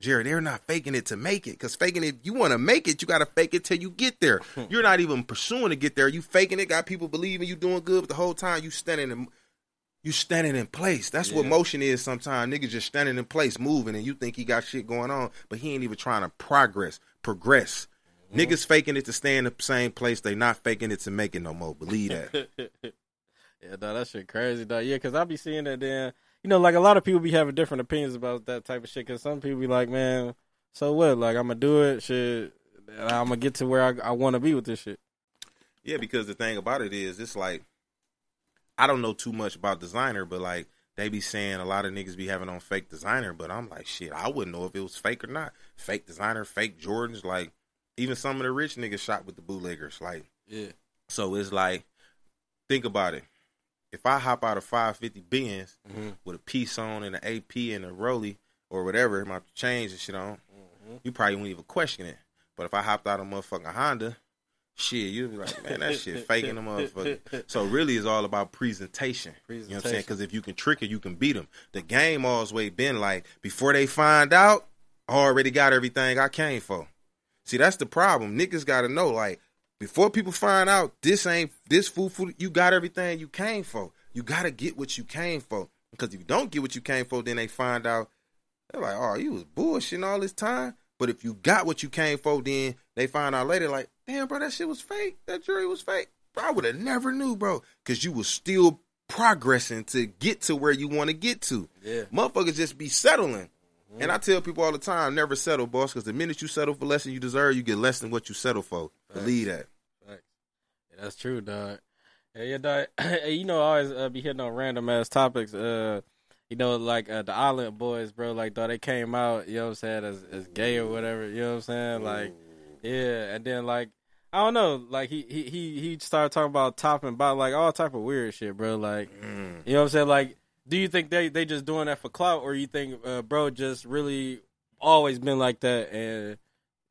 Jerry, they're not faking it to make it. Cause faking it, you want to make it, you gotta fake it till you get there. (laughs) You're not even pursuing to get there. You faking it, got people believing you doing good, but the whole time you standing in you standing in place. That's what motion is sometimes. Niggas just standing in place, moving, and you think he got shit going on, but he ain't even trying to progress, progress. Mm-hmm. Niggas faking it to stay in the same place. They not faking it to make it no more. Believe that. (laughs) yeah dog, that shit crazy dog. yeah because i be seeing that then you know like a lot of people be having different opinions about that type of shit because some people be like man so what like i'm gonna do it shit and i'm gonna get to where i, I want to be with this shit yeah, because the thing about it is, it's like I don't know too much about designer, but like they be saying a lot of niggas be having on fake designer, but I'm like, shit, I wouldn't know if it was fake or not. Fake designer, fake Jordans, like even some of the rich niggas shot with the bootleggers, like. yeah So it's like, think about it. If I hop out of 550 Benz Mhm. with a piece on and an AP and a Rolly or whatever, my change and shit on, you probably wouldn't even question it. But if I hopped out of a motherfucking Honda, shit, you'd be like, man, that shit (laughs) faking the motherfucker. So really, it's all about presentation. You know what I'm saying? Because if you can trick it, you can beat them. The game always been like, before they find out, I already got everything I came for. See, that's the problem. Niggas got to know, like, before people find out this ain't this food food, you got everything you came for. You gotta get what you came for. Because if you don't get what you came for, then they find out they're like, oh, you was bullshitting all this time. But if you got what you came for, then they find out later, like, damn, bro, that shit was fake. That jury was fake. Bro, I would have never knew, bro. Cause you was still progressing to get to where you want to get to. Yeah. Motherfuckers just be settling. And I tell people all the time, never settle, boss, because the minute you settle for less than you deserve, you get less than what you settle for. Believe that. Facts. Yeah, that's true, dog. Yeah, yeah, dog. (clears throat) Hey, you know, I always uh, be hitting on random ass topics. Uh, you know, like uh, the Island Boys, bro. Like, dog, they came out, you know what I'm saying, as as gay or whatever. You know what I'm saying? Like, yeah, and then like. I don't know, like he he he he started talking about top and bottom, like all type of weird shit, bro. Like, Mm. you know what I'm saying? Like, do you think they they just doing that for clout, or you think uh, bro just really always been like that, and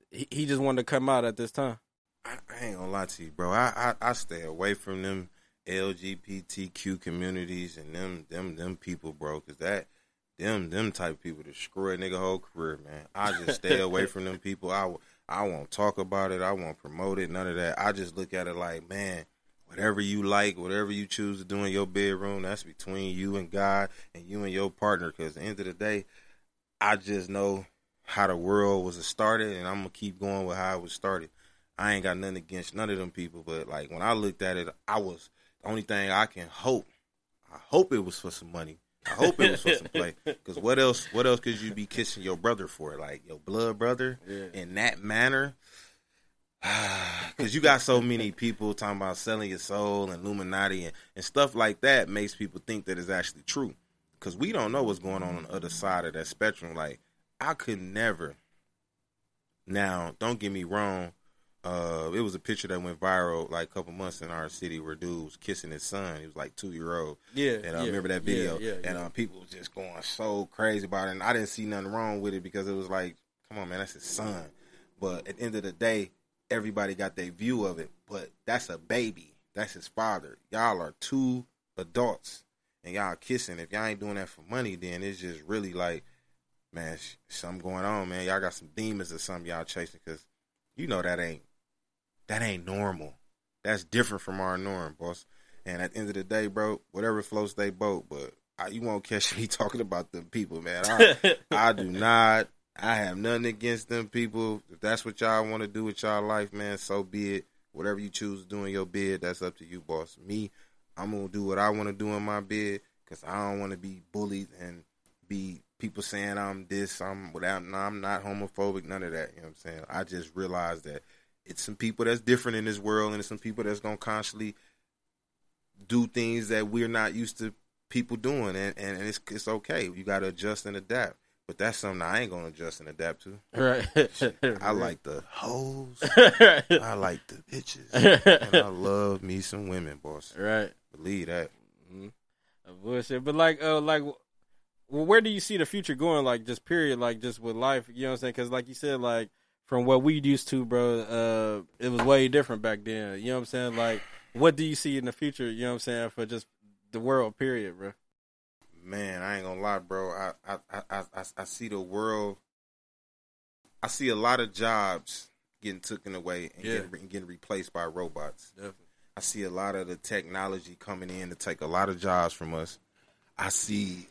he, he just wanted to come out at this time? I, I ain't gonna lie to you, bro. I, I I stay away from them LGBTQ communities and them them them people, bro, because that them them type of people destroy a nigga whole career, man. I just stay away (laughs) from them people. I I won't talk about it. I won't promote it. None of that. I just look at it like, man, whatever you like, whatever you choose to do in your bedroom, that's between you and God and you and your partner. Because at the end of the day, I just know how the world was started, and I'm gonna keep going with how it was started. I ain't got nothing against none of them people, but like when I looked at it, I was the only thing I can hope. I hope it was for some money. I hope it was for some play. (laughs) Because what else? What else could you be kissing your brother for? Like your blood brother Yeah. in that manner? (sighs) Because you got so many people talking about selling your soul and Illuminati and, and stuff like that makes people think that it's actually true. Because we don't know what's going on on the other side of that spectrum. Like I could never. Now, don't get me wrong. Uh, it was a picture that went viral like a couple months in our city where dude was kissing his son. He was like two year old. Yeah, And I yeah, remember that video. yeah, and yeah. uh, people was just going so crazy about it. And I didn't see nothing wrong with it because it was like, come on, man, that's his son. But at the end of the day, everybody got their view of it. But that's a baby. That's his father. Y'all are two adults and y'all kissing. If y'all ain't doing that for money, then it's just really like, man, sh- something going on, man. Y'all got some demons or something y'all chasing because you know that ain't that ain't normal. That's different from our norm, boss. And at the end of the day, bro, whatever floats they boat, but I, you won't catch (laughs) me talking about them people, man. I, (laughs) I do not. I have nothing against them people. If that's what y'all want to do with y'all life, man, so be it. Whatever you choose to do in your bid, that's up to you, boss. Me, I'm gonna do what I want to do in my bid because I don't want to be bullied and be people saying I'm this, I'm without. No, I'm not homophobic, none of that. You know what I'm saying? I just realized that it's some people that's different in this world, and it's some people that's gonna constantly do things that we're not used to people doing, and and it's it's okay. You got to adjust and adapt. But that's something I ain't gonna adjust and adapt to. right. (laughs) I like the hoes. (laughs) I like the bitches. And I (laughs) love me some women, boss. right. Believe that. Mhm. Uh, Bullshit. But like, uh, like, well, where do you see the future going? Like, just period. Like, just with life. You know what I'm saying? Because, like you said, like from what we used to, bro, uh, it was way different back then. You know what I'm saying? Like, what do you see in the future? You know what I'm saying for just the world, period, bro. Man, I ain't gonna lie, bro. I I I I, I- see the world. I see a lot of jobs getting taken away and Yeah. getting, getting replaced by robots. Definitely. I see a lot of the technology coming in to take a lot of jobs from us. I see,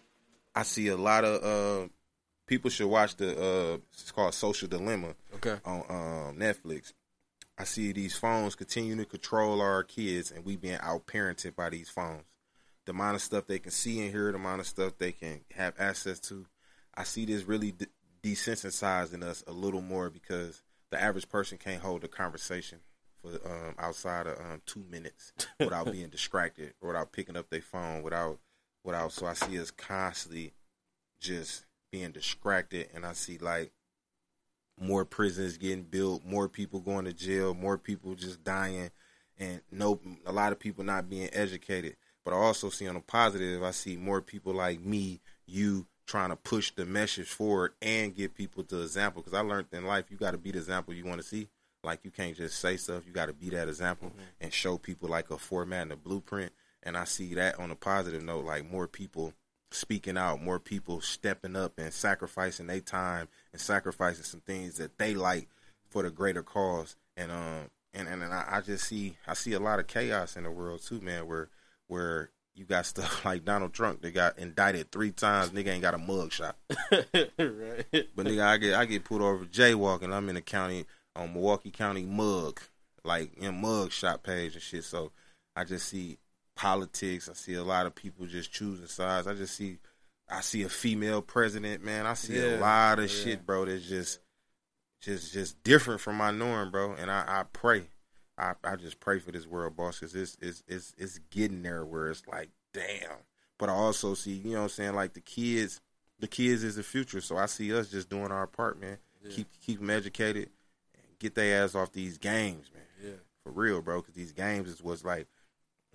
I see a lot of uh, people should watch the uh, it's called Social Dilemma Okay. on um, Netflix. I see these phones continuing to control our kids, and we being out parented by these phones. The amount of stuff they can see and hear, the amount of stuff they can have access to. I see this really de- desensitizing us a little more because the average person can't hold a conversation for um, outside of um, two minutes (laughs) without being distracted or without picking up their phone, without without. So I see us constantly just being distracted, and I see like more prisons getting built, more people going to jail, more people just dying, and no, a lot of people not being educated. But I also see on a positive, I see more people like me, you, trying to push the message forward and give people the example. Because I learned in life, you got to be the example you want to see. Like you can't just say stuff; you got to be that example mm-hmm. and show people like a format and a blueprint. And I see that on a positive note, like more people speaking out, more people stepping up and sacrificing their time and sacrificing some things that they like for the greater cause. And um and and, and I, I just see I see a lot of chaos in the world too, man. Where where you got (laughs) stuff like Donald Trump that got indicted three times. Nigga ain't got a mug shot. (laughs) right. But nigga, I get I get pulled over jaywalking. I'm in the county on Milwaukee County mug, like in mug shot page and shit. So I just see politics. I see a lot of people just choosing sides. I just see I see a female president, man. I see Yeah, a lot of yeah. shit, bro. That's just just just different from my norm, bro. And I, I pray. I, I just pray for this world, boss, because it's, it's it's it's getting there where it's like, damn. But I also see, you know what I'm saying, like the kids, the kids is the future. So I see us just doing our part, man. Yeah. Keep keep them educated and get their ass off these games, man. Yeah. For real, bro. Because these games is what's like,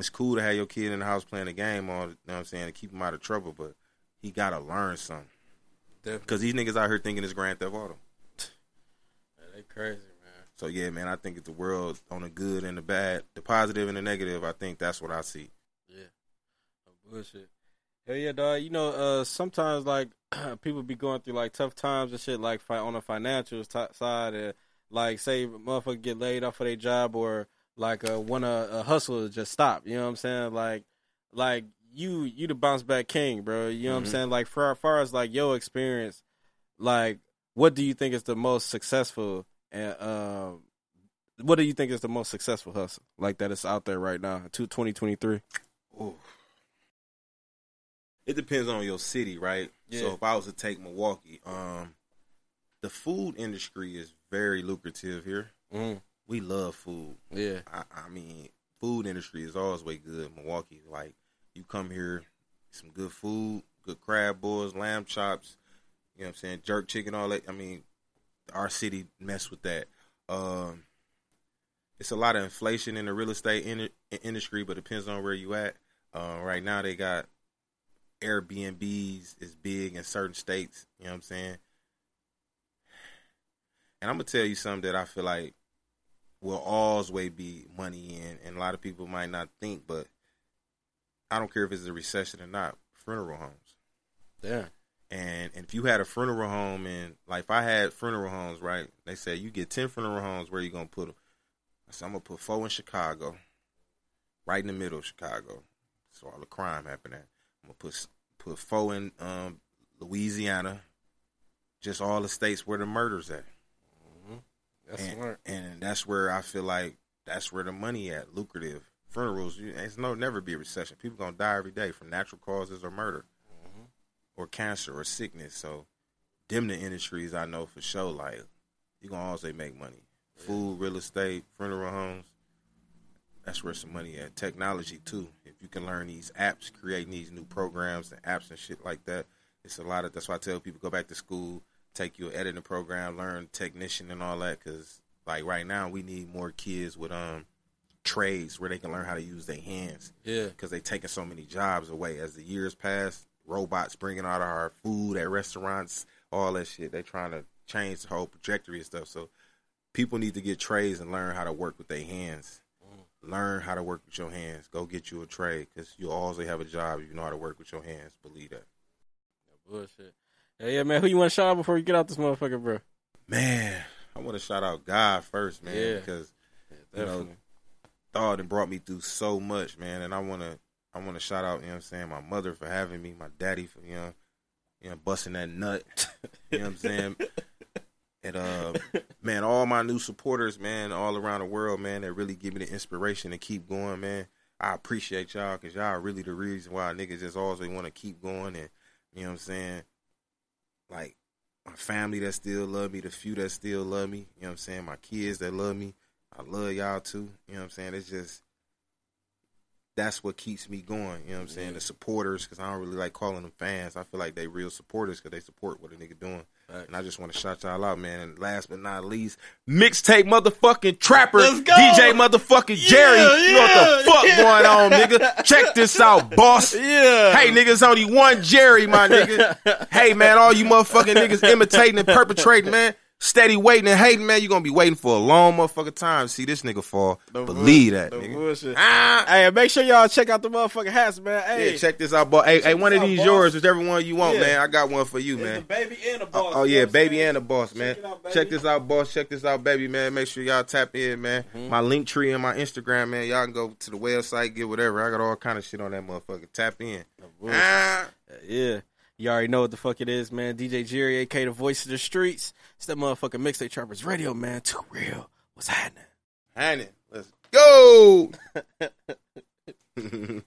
it's cool to have your kid in the house playing a game all, you know what I'm saying, to keep him out of trouble, but he got to learn something. Because these niggas out here thinking it's Grand Theft Auto. Yeah, they crazy, man. So yeah, man, I think it's the world on the good and the bad, the positive and the negative. I think that's what I see. Yeah. No bullshit. Hell yeah, dog. You know, uh, sometimes like (clears throat) people be going through like tough times and shit, like on the financial t- side, and like say motherfucker get laid off of their job or like uh, want a, a hustle to just stop. You know what I'm saying? Like, like you you the bounce back king, bro. You know what Mhm. I'm saying? Like for as far as like your experience, like what do you think is the most successful and um. What do you think is the most successful hustle like that is out there right now, to 2023? Ooh. It depends on your city, right? Yeah. So if I was to take Milwaukee, um, the food industry is very lucrative here. Mm, We love food. yeah. I, I mean, food industry is always way good. Milwaukee, like you come here, some good food, good crab boils, lamb chops. You know what I'm saying? Jerk chicken, all that. I mean, our city mess with that. Um, it's a lot of inflation in the real estate in- industry, but it depends on where you at. Uh, right now, they got Airbnbs is big in certain states. You know what I'm saying? And I'm gonna tell you something that I feel like will always be money in, and a lot of people might not think, but I don't care if it's a recession or not. Funeral homes, Yeah. and, and if you had a funeral home, and like if I had funeral homes, right? They say you get ten funeral homes, where you gonna put them? I said I'm gonna put four in Chicago, right in the middle of Chicago. So all the crime happened at. I'm gonna put put four in um, Louisiana, just all the states where the murders at That's and, smart. and that's where I feel like that's where the money at. Lucrative funerals. You, it's no never be a recession. People gonna die every day from natural causes or murder, Mhm. or cancer or sickness. So, them the industries I know for sure. Like you gonna always make money. Food, real estate, funeral homes. That's where some money at. Technology too. If you can learn these apps, creating these new programs and apps and shit like that, it's a lot of. That's why I tell people go back to school, take your editing program, learn technician and all that. Because like right now, we need more kids with um trades where they can learn how to use their hands Yeah. because they taking so many jobs away as the years pass. Robots bringing out our food at restaurants, all that shit. They trying to change the whole trajectory and stuff. So people need to get trades and learn how to work with their hands. Learn how to work with your hands. Go get you a trade because you'll always have a job if you know how to work with your hands. Believe that. Bullshit. Hey, yeah, man. Who you want to shout out before you get out this motherfucker, bro? Man, I want to shout out God first, man, Yeah. because Yeah, You know, thought and brought me through so much, man. And I wanna I wanna shout out, you know what I'm saying, my mother for having me, my daddy for, you know, you know, busting that nut. (laughs) you know what I'm saying? And uh (laughs) man, all my new supporters, man, all around the world, man, that really give me the inspiration to keep going, man. I appreciate y'all because y'all are really the reason why niggas just always want to keep going and you know what I'm saying? Like my family that still love me, the few that still love me, you know what I'm saying? My kids that love me. I love y'all too. You know what I'm saying? It's just that's what keeps me going. You know what I'm saying? The supporters, because I don't really like calling them fans. I feel like they real supporters because they support what a nigga doing. And I just want to shout y'all out, man. And last but not least, mixtape motherfucking trapper, DJ motherfucking Jerry. Yeah, you know what the fuck yeah. going on, nigga? Check this out, boss. (laughs) Yeah. Hey, niggas, only one Jerry, my nigga. (laughs) hey, man, all you motherfucking niggas imitating and perpetrating, man. Steady waiting and hating, man, you gonna be waiting for a long motherfucking time to see this nigga fall. No Believe bullshit. that, No nigga. bullshit. Ah, Hey, make sure y'all check out the motherfucking hats, man. Hey, yeah, check this out, boss. Hey, hey, one of these boss. yours, whichever one you want, Yeah. man. I got one for you, It's man. the baby and the Oh, boss. oh, know yeah, baby saying? and the boss, man. Check out. Check this out, boss. Check this out, baby, man. Make sure y'all tap in, man. Mm-hmm. My link tree and my Instagram, man. Y'all can go to the website, get whatever. I got all kind of shit on that motherfucker. Tap in. bullshit. Ah. Yeah. You already know what the fuck it is, man. DJ Jerry, aka the voice of the streets. It's that motherfucking mixtape trappers radio, man. Too real. What's happening? Hannon, let's go. (laughs)